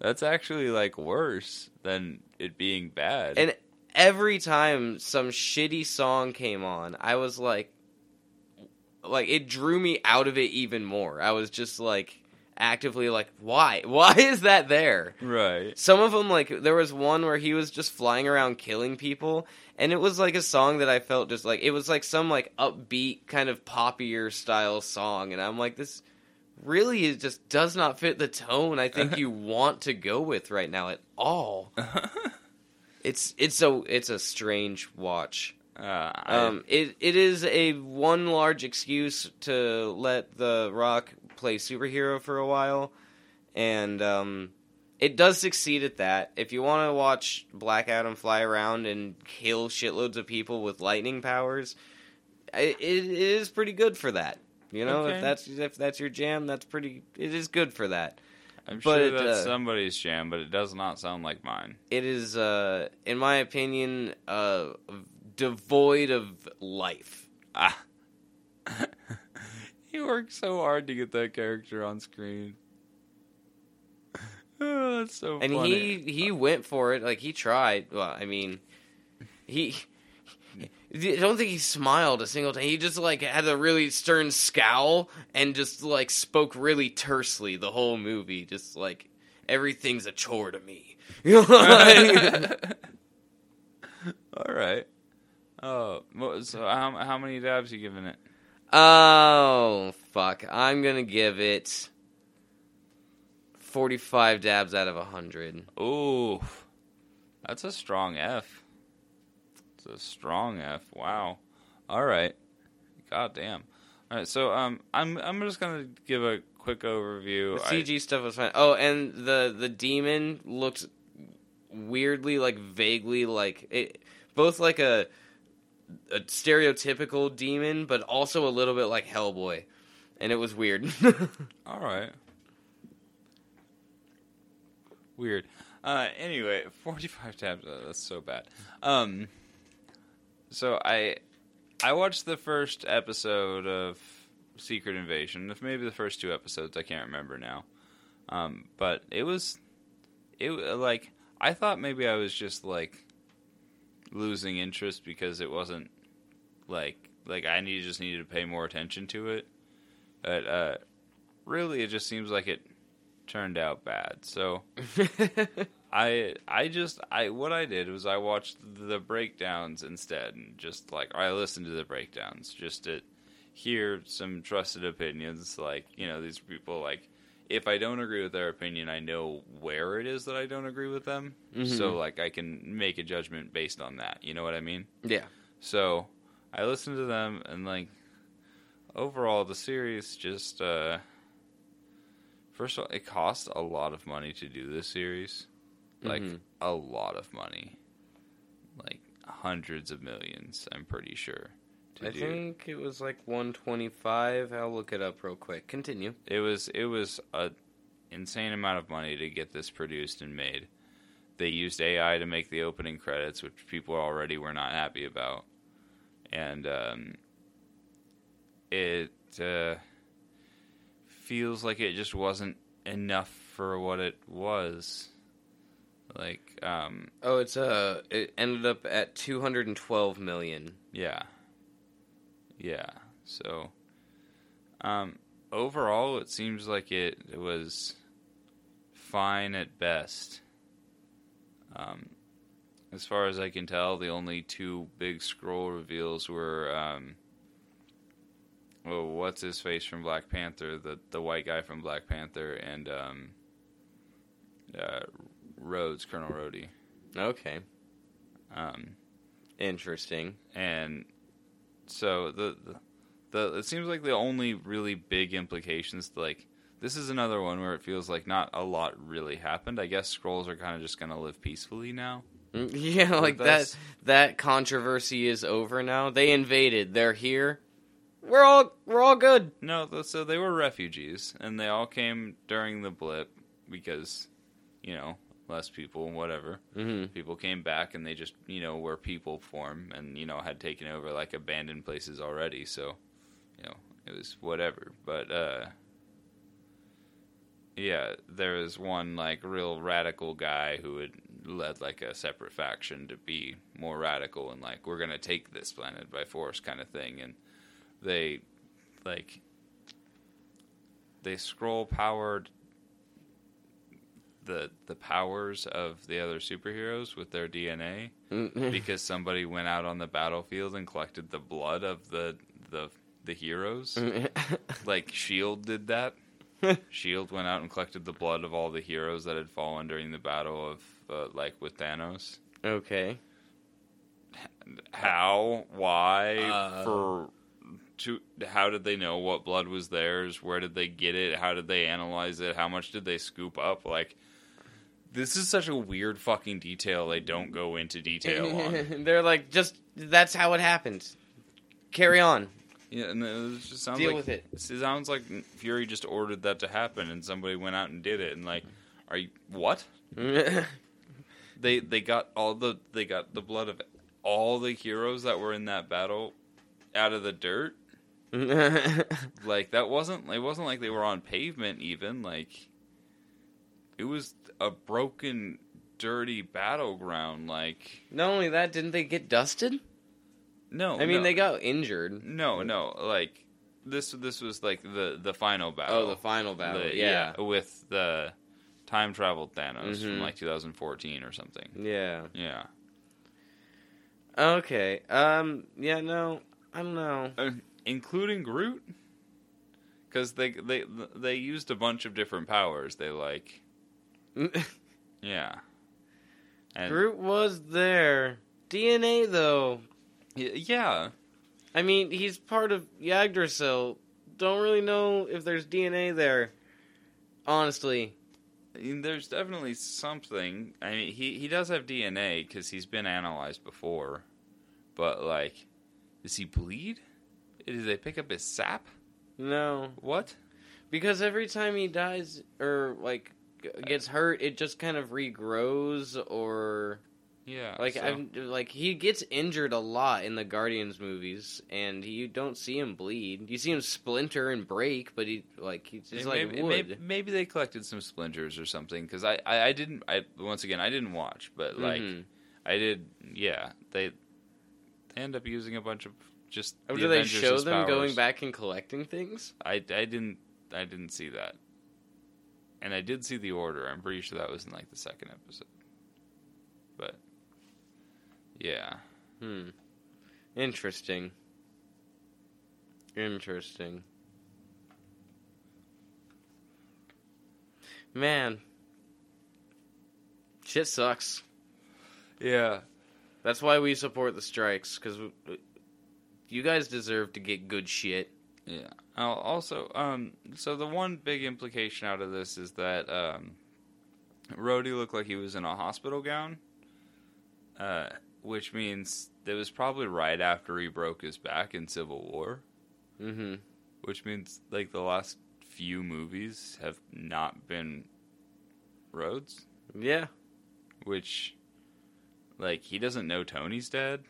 That's actually like worse than it being bad. And every time some shitty song came on, I was like like it drew me out of it even more. I was just like actively like why? Why is that there? right. Some of them like there was one where he was just flying around killing people and it was like a song that I felt just like it was like some like upbeat kind of poppier style song and I'm like this really is just does not fit the tone I think you want to go with right now at all. It's it's a it's a strange watch. uh, I- Um, it it is a one large excuse to let the Rock play superhero for a while, and um, it does succeed at that. If you want to watch Black Adam fly around and kill shitloads of people with lightning powers, it, it is pretty good for that. You know, Okay. if that's if that's your jam, that's pretty. It is good for that. I'm but sure that's uh, somebody's jam, but it does not sound like mine. It is, uh, in my opinion, uh, devoid of life. Ah. he worked so hard to get that character on screen. Oh, that's so and funny. he he went for it like he tried well i mean he I don't think he smiled a single time. He just like had a really stern scowl and just like spoke really tersely the whole movie. Just like everything's a chore to me. You know, like- All right. Oh, so how how many dabs you giving it? Oh fuck! I'm gonna give it forty-five dabs out of hundred. Ooh, that's a strong F. It's a strong F. Wow. All right. God damn. All right. So um, I'm I'm just gonna give a quick overview. The I- CG stuff was fine. Oh, and the the demon looked weirdly like vaguely like it, both like a a stereotypical demon, but also a little bit like Hellboy, and it was weird. All right. Weird. Uh, anyway, 45 tabs. Uh, that's so bad. Um, so I I watched the first episode of Secret Invasion. If maybe the first two episodes, I can't remember now. Um, but it was it like I thought maybe I was just like losing interest because it wasn't like like I need just needed to pay more attention to it. But uh, really, it just seems like it turned out bad. So I I just I what I did was I watched the breakdowns instead, and just like I listened to the breakdowns just to hear some trusted opinions. Like you know these people like if I don't agree with their opinion, I know where it is that I don't agree with them. Mhm. So like I can make a judgment based on that. You know what I mean? yeah. So I listened to them and like overall the series just uh first of all it cost a lot of money to do this series. Like Mhm. a lot of money. Like hundreds of millions, I'm pretty sure. To I do. think it was like 125. I'll look it up real quick. Continue. it was it was a insane amount of money to get this produced and made. They used AI to make the opening credits, which people already were not happy about, and um, it uh, feels like it just wasn't enough for what it was. Like, um, Oh, it's uh, it ended up at 212 million. Yeah. Yeah. So, um, overall, it seems like it, it was fine at best. Um, as far as I can tell, the only two big Skrull reveals were, um, oh, what's his face from Black Panther, the the white guy from Black Panther, and um, uh, Rhodes, Colonel Rhodey. Okay, Um, interesting. and so the, the the it seems like the only really big implications like this is another one where it feels like not a lot really happened. I guess Skrulls are kind of just going to live peacefully now. Mm, Yeah, like that. That controversy is over now. They invaded. They're here. We're all we're all good. No, so they were refugees and they all came during the blip because you know, less people whatever. hmm People came back and they just, you know, were people form and you know had taken over like abandoned places already, so you know, it was whatever. But uh yeah, there was one like real radical guy who had led like a separate faction to be more radical and like we're gonna take this planet by force kind of thing, and they like they Skrull powered the the powers of the other superheroes with their DNA because somebody went out on the battlefield and collected the blood of the the the heroes. like Shield did that. Shield went out and collected the blood of all the heroes that had fallen during the battle of uh, like with Thanos. okay. How? Why? Uh. for to how did they know what blood was theirs? Where did they get it? How did they analyze it? How much did they scoop up? Like this is such a weird fucking detail they don't go into detail on. They're like, just that's how it happened. Carry on. Yeah, and it just sounds Deal like with it. It sounds like Fury just ordered that to happen, and somebody went out and did it. And like, are you what? They they got all the they got the blood of all the heroes that were in that battle out of the dirt. Like that wasn't it wasn't like they were on pavement even. Like it was a broken, dirty battleground. Like Not only that, didn't they get dusted? no, I mean, no. they got injured. no no like this this was like the the final battle. Oh, the final battle. The- yeah. with the time traveled Thanos from Mhm. like 2014 or something. Yeah. Yeah, Okay. Um. Yeah. No. I don't know. uh, including Groot, because they they they used a bunch of different powers. They like yeah, and Groot was there. DNA though. y- yeah. I mean, he's part of Yggdrasil. Don't really know if there's DNA there. Honestly. I mean, there's definitely something. I mean, he he does have DNA because he's been analyzed before, but like, does he bleed? Did they pick up his sap? No. What? Because every time he dies or like gets hurt, it just kind of regrows or Yeah, like so- I'm like he gets injured a lot in the Guardians movies and you don't see him bleed. You see him splinter and break, but he like he's just like maybe, wood. maybe, maybe they collected some splinters or something because I, I, I didn't I once again I didn't watch but like Mhm. I did yeah they they end up using a bunch of just Oh, the do they show them going back and collecting things? I, I didn't I didn't see that. And I did see the order. I'm pretty sure that was in like the second episode. But yeah. Hmm. Interesting. Interesting. Man. Shit sucks. Yeah. That's why we support the strikes, because you guys deserve to get good shit. Yeah. I'll also, um, so the one big implication out of this is that um, Rhodey looked like he was in a hospital gown, uh, which means that was probably right after he broke his back in Civil War. Mm-hmm. Which means like the last few movies have not been Rhodes. Yeah. Which, like, he doesn't know Tony's dead.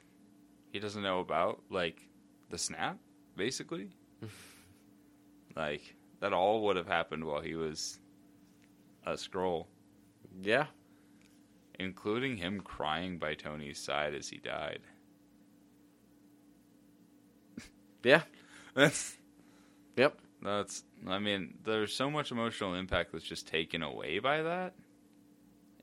He doesn't know about like the snap, basically. like that all would have happened while he was a Skrull, Yeah. including him crying by Tony's side as he died. Yeah. That's Yep. That's. I mean, there's so much emotional impact that's just taken away by that,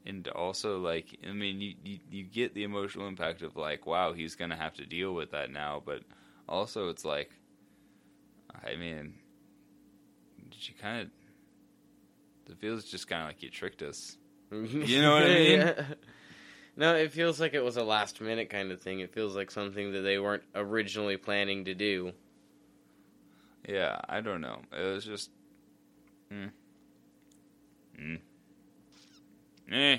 and also like, I mean, you you, you get the emotional impact of like, wow, he's gonna have to deal with that now, but also it's like, I mean, did you kind of? It feels just kind of like you tricked us. You know what I mean? Yeah. No, it feels like it was a last minute kind of thing. It feels like something that they weren't originally planning to do. Yeah, I don't know. It was just, hmm, hmm, eh.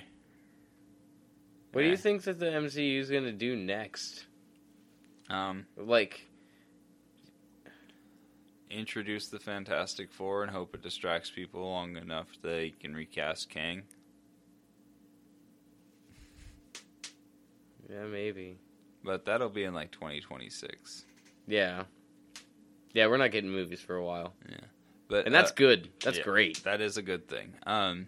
What do Eh. you think that the MCU is going to do next? Um, Like, introduce the Fantastic Four and hope it distracts people long enough they can recast Kang. yeah, maybe. But that'll be in like 2026. Yeah. Yeah, we're not getting movies for a while. Yeah. But And that's uh, good. That's yeah, great. That is a good thing. Um,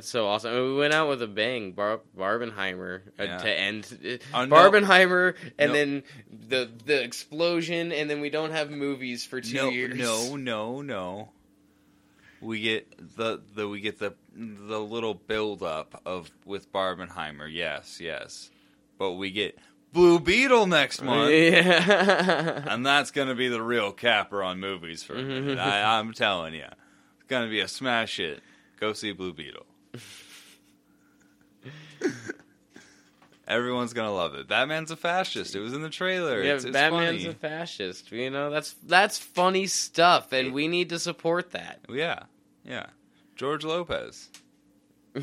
That's so awesome. I mean, we went out with a bang, Bar- Barbenheimer uh, Yeah. to end Oh, no. Barbenheimer, and No. then the the explosion, and then we don't have movies for two no, years. no, no, no. We get the the we get the the little build up of with Barbenheimer. Yes, yes. But we get Blue Beetle next month. Yeah. And that's going to be the real capper on movies for. I, I'm telling you. It's going to be a smash hit. Go see Blue Beetle. Everyone's to love it. Batman's a fascist. It was in the trailer. yeah, it's, it's Batman's funny. a fascist. You know, that's that's funny stuff, and we need to support that. Yeah, yeah. George Lopez.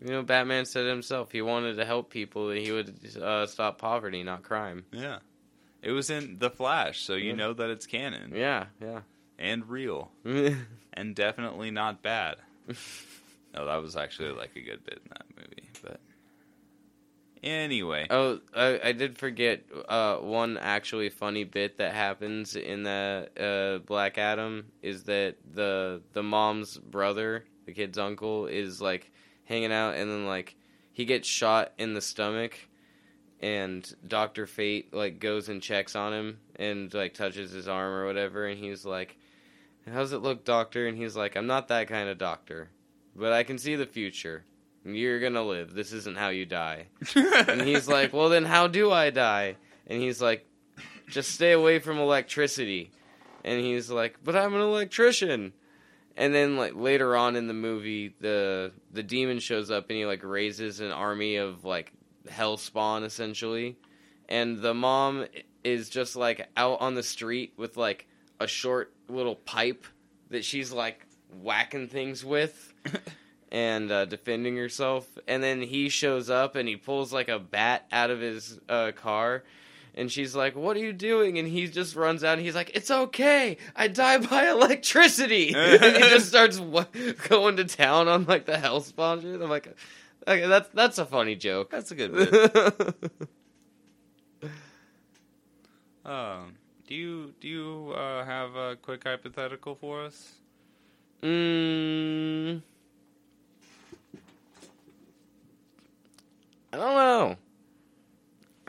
You know, Batman said himself he wanted to help people, and he would uh, stop poverty, not crime. Yeah. It was in The Flash, so you Yeah. know that it's canon Yeah, yeah. And real and definitely not bad. no, that was actually like a good bit in that movie, but anyway. Oh, I, I did forget uh, one actually funny bit that happens in the uh, Black Adam is that the the mom's brother, the kid's uncle, is like hanging out, and then like he gets shot in the stomach, and Doctor Fate like goes and checks on him and like touches his arm or whatever, and he's like, "How's it look, Doctor?" And he's like, "I'm not that kind of doctor, but I can see the future." You're gonna live. This isn't how you die. And he's like, "Well, then how do I die?" And he's like, "Just stay away from electricity." And he's like, "But I'm an electrician." And then like later on in the movie, the the demon shows up and he like raises an army of like hell spawn essentially. And the mom is just like out on the street with like a short little pipe that she's like whacking things with and uh, defending herself. And then he shows up and he pulls like a bat out of his uh, car. And she's like, "What are you doing?" And he just runs out. and He's like, "It's okay. I die by electricity." and he just starts w- going to town on like the hell spawn shit. I'm like, okay, that's that's a funny joke. That's a good bit. Um, do you do you uh, have a quick hypothetical for us? mm, I don't know.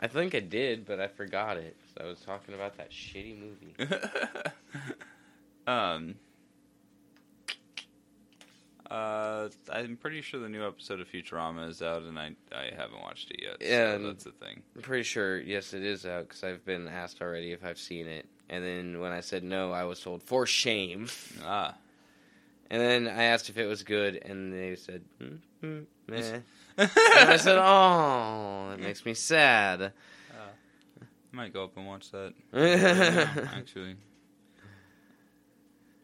I think I did, but I forgot it. 'cause I was talking about that shitty movie. Um. Uh, I'm pretty sure the new episode of Futurama is out, and I I haven't watched it yet. Yeah, so that's the thing. I'm pretty sure, yes, it is out because I've been asked already if I've seen it. And then when I said no, I was told, for shame. Ah, And then I asked if it was good, and they said, mm, mm, meh. and I said, oh, that makes me sad. I might go up and watch that. Yeah, actually.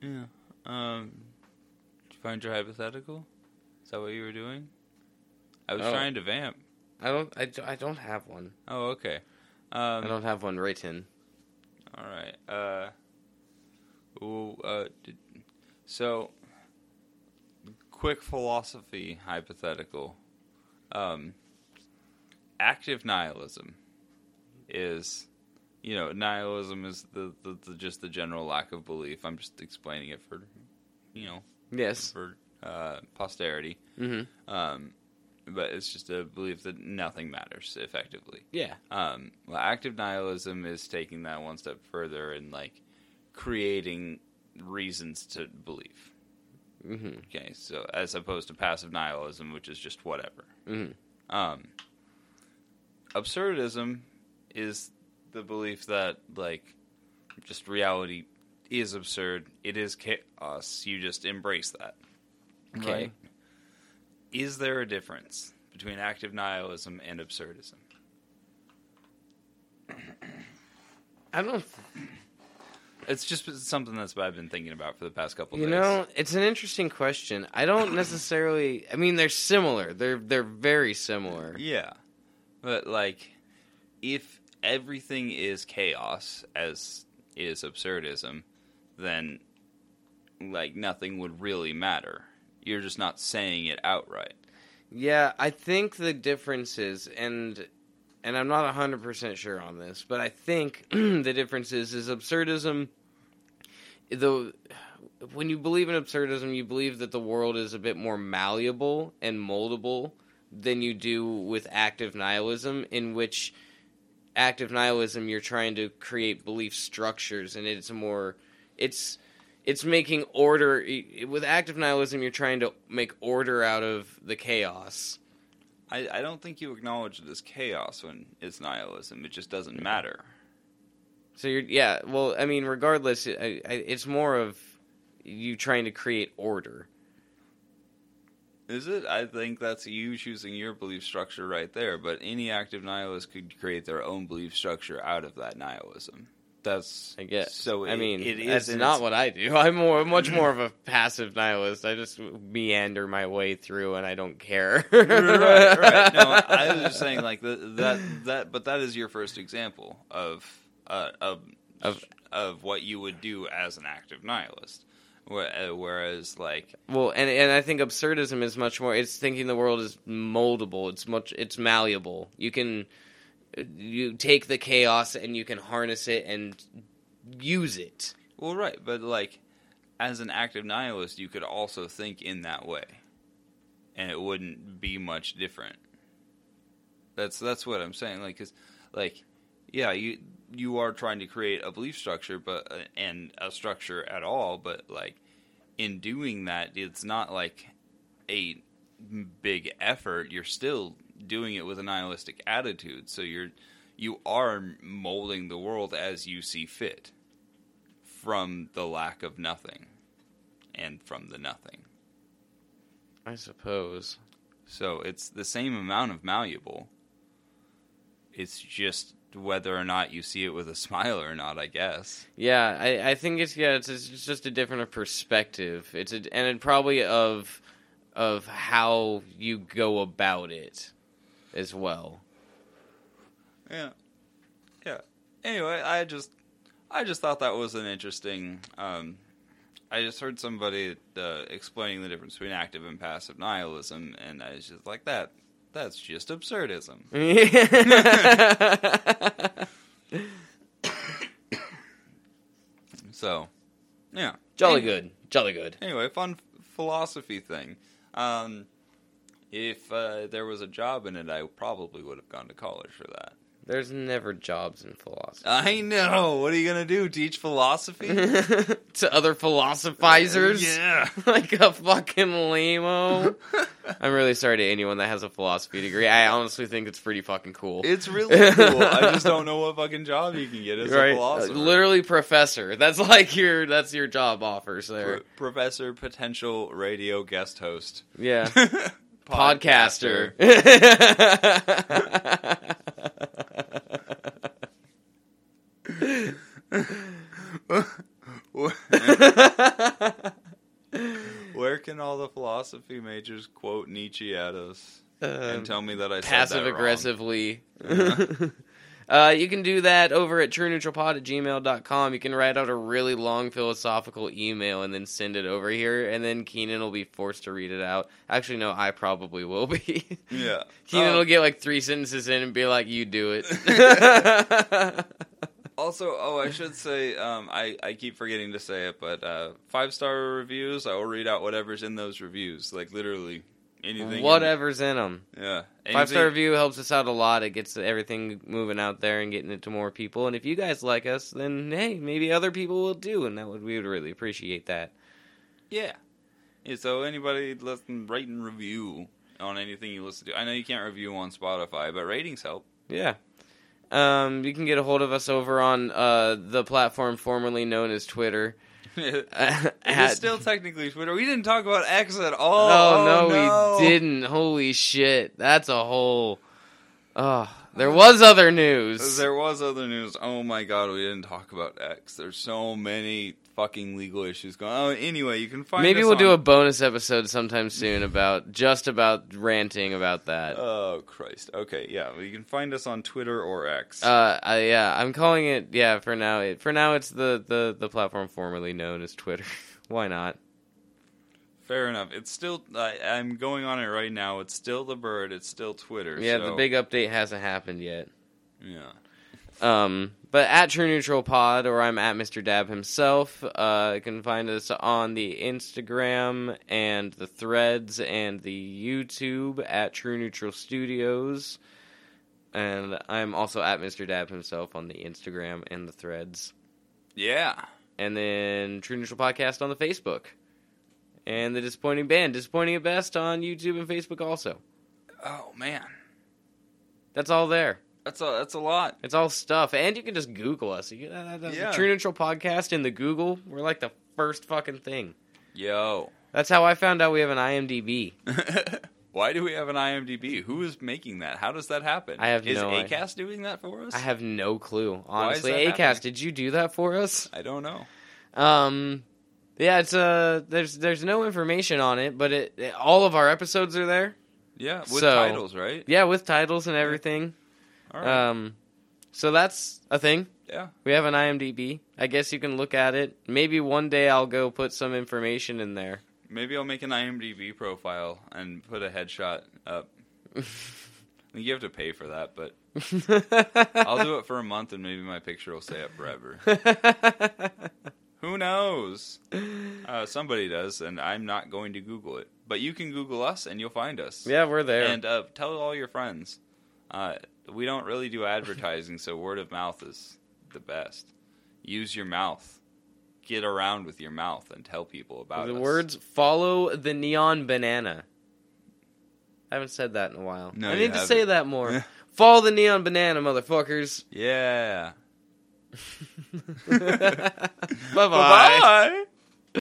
Yeah. Um. Find your hypothetical? Is that what you were doing? I was Oh. trying to vamp. I don't, I, do- I don't have one. Oh, okay. I Um. don't have one written. All right. Uh. Ooh, uh. So. Quick philosophy hypothetical. Um. Active nihilism is, you know, nihilism is the, the, the just the general lack of belief. I'm just explaining it for, you know, Yes. for uh, posterity. hmm Um, but it's just a belief that nothing matters effectively. Yeah. Um, well, active nihilism is taking that one step further and like creating reasons to believe. hmm Okay, so as opposed to passive nihilism, which is just whatever. hmm Um, absurdism is the belief that like just reality is absurd. It is chaos. You just embrace that. Okay. Right? Is there a difference between active nihilism and absurdism? I don't. It's just something that's what I've been thinking about for the past couple You days. know, it's an interesting question. I don't necessarily. I mean, they're similar. They're they're very similar. Yeah. But like if everything is chaos as is absurdism, then like nothing would really matter. You're just not saying it outright. Yeah, I think the difference is, and and I'm not hundred percent sure on this, but I think the difference is is absurdism. Though, when you believe in absurdism, you believe that the world is a bit more malleable and moldable than you do with active nihilism, in which active nihilism you're trying to create belief structures, and it's more, it's it's making order with active nihilism you're trying to make order out of the chaos I, I don't think you acknowledge it as chaos when it's nihilism. It just doesn't matter. so you're yeah well i mean regardless I, I, it's more of you trying to create order Is it? I think that's you choosing your belief structure right there. But any active nihilist could create their own belief structure out of that nihilism. That's i guess So i it- mean it is that's not what i do i'm more much more of a passive nihilist i just meander my way through and i don't care right, right. No, I was just saying like the, that that, but that is your first example of uh, of Of- of what you would do as an active nihilist. Uh, Whereas, like, Well, and and I think absurdism is much more. It's thinking the world is moldable. It's much. It's malleable. You can you take the chaos and you can harness it and use it. well, right, but like, as an active nihilist, you could also think in that way, and it wouldn't be much different. That's that's what I'm saying. Like, 'cause, like, yeah, you you are trying to create a belief structure, but uh, and a structure at all, but like in doing that, it's not like a big effort. You're still doing it with a nihilistic attitude, so you're you are molding the world as you see fit from the lack of nothing and from the nothing. I suppose. So it's the same amount of malleable. It's just whether or not you see it with a smile or not, I guess. Yeah, I, I think it's yeah. It's, it's just a different perspective. It's a, and it probably of of how you go about it as well. Yeah. Yeah. Anyway, I just I just thought that was an interesting um I just heard somebody uh, explaining the difference between active and passive nihilism and I was just like that that's just absurdism. So, yeah. Jolly Anyway- good. Jolly good. Anyway, fun philosophy thing. Um, if uh, there was a job in it, I probably would have gone to college for that. There's never jobs in philosophy. I know. What are you gonna do? Teach philosophy? to other philosophizers? Yeah. like a fucking lame I'm really sorry to anyone that has a philosophy degree. I honestly think it's pretty fucking cool. It's really cool. I just don't know what fucking job you can get as a right? philosopher. Uh, literally professor. That's like your that's your job offers there. Pro- professor, potential radio guest host, yeah. Podcaster. Where can all the philosophy majors quote Nietzsche at us and Um, tell me that I said passive wrong? aggressively. Uh, you can do that over at trueneutralpod at gmail.com. You can write out a really long philosophical email and then send it over here, and then Keenan will be forced to read it out. Actually, no, I probably will be. Yeah. Keenan Um, will get like three sentences in and be like, "You do it." Also, oh, I should say, um, I, I keep forgetting to say it, but uh, five star reviews, I will read out whatever's in those reviews. Like, literally anything. Whatever's in them. Yeah. Five star review helps us out a lot. It gets everything moving out there and getting it to more people. And if you guys like us, then hey, maybe other people will do, and that would we would really appreciate that. Yeah. yeah. So, anybody listen, rate and review on anything you listen to. I know you can't review on Spotify, but ratings help. Yeah. Um, you can get a hold of us over on uh, the platform formerly known as Twitter. It At- still technically Twitter. We didn't talk about X at all. oh, no, no, we didn't. Holy shit. That's a whole. Oh, there was other news. There was other news. Oh my god, we didn't talk about X. There's so many fucking legal issues going. Oh, anyway, you can find. Maybe us we'll do on- a bonus episode sometime soon about just about ranting about that. Oh Christ. Okay, yeah. Well, you can find us on Twitter or X. Uh, yeah, I'm calling it. Yeah, for now. It, for now, it's the, the the platform formerly known as Twitter. Why not? Fair enough. It's still. I, I'm going on it right now. It's still the bird. It's still Twitter. Yeah, so- the big update hasn't happened yet. Yeah. Um, but at True Neutral Pod, or I'm at Mr. Dab himself. Uh, you can find us on the Instagram and the Threads and the YouTube at True Neutral Studios. And I'm also at Mr. Dab himself on the Instagram and the Threads. Yeah. And then True Neutral Podcast on the Facebook. And the Disappointing Band, Disappointing at Best on YouTube and Facebook also. Oh man, That's all there. That's a that's a lot. It's all stuff, and you can just Google us. You uh, the Yeah. True Neutral Podcast in the Google. We're like the first fucking thing. Yo. That's how I found out we have an IMDb. Why do we have an IMDb? Who is making that? How does that happen? I have is no idea. Acast doing that for us? I have no clue, honestly. Acast, happening? did you do that for us? I don't know. Um, yeah, it's uh, there's there's no information on it, but it, it- all of our episodes are there. Yeah, with So- titles, right? Yeah, with titles and everything. Right. Um, so that's a thing. yeah. We have an IMDb. I guess you can look at it. Maybe one day I'll go put some information in there. Maybe I'll make an IMDb profile and put a headshot up. I think you have to pay for that, but I'll do it for a month and maybe my picture will stay up forever. Who knows? Uh, somebody does, and I'm not going to Google it. But you can Google us and you'll find us. yeah, we're there. And uh, tell all your friends. Uh, we don't really do advertising, so word of mouth is the best. Use your mouth. Get around with your mouth and tell people about the us. words follow the neon banana. I haven't said that in a while. No, I need to say haven't. that more. follow the neon banana, motherfuckers. Yeah. bye bye. Bye bye.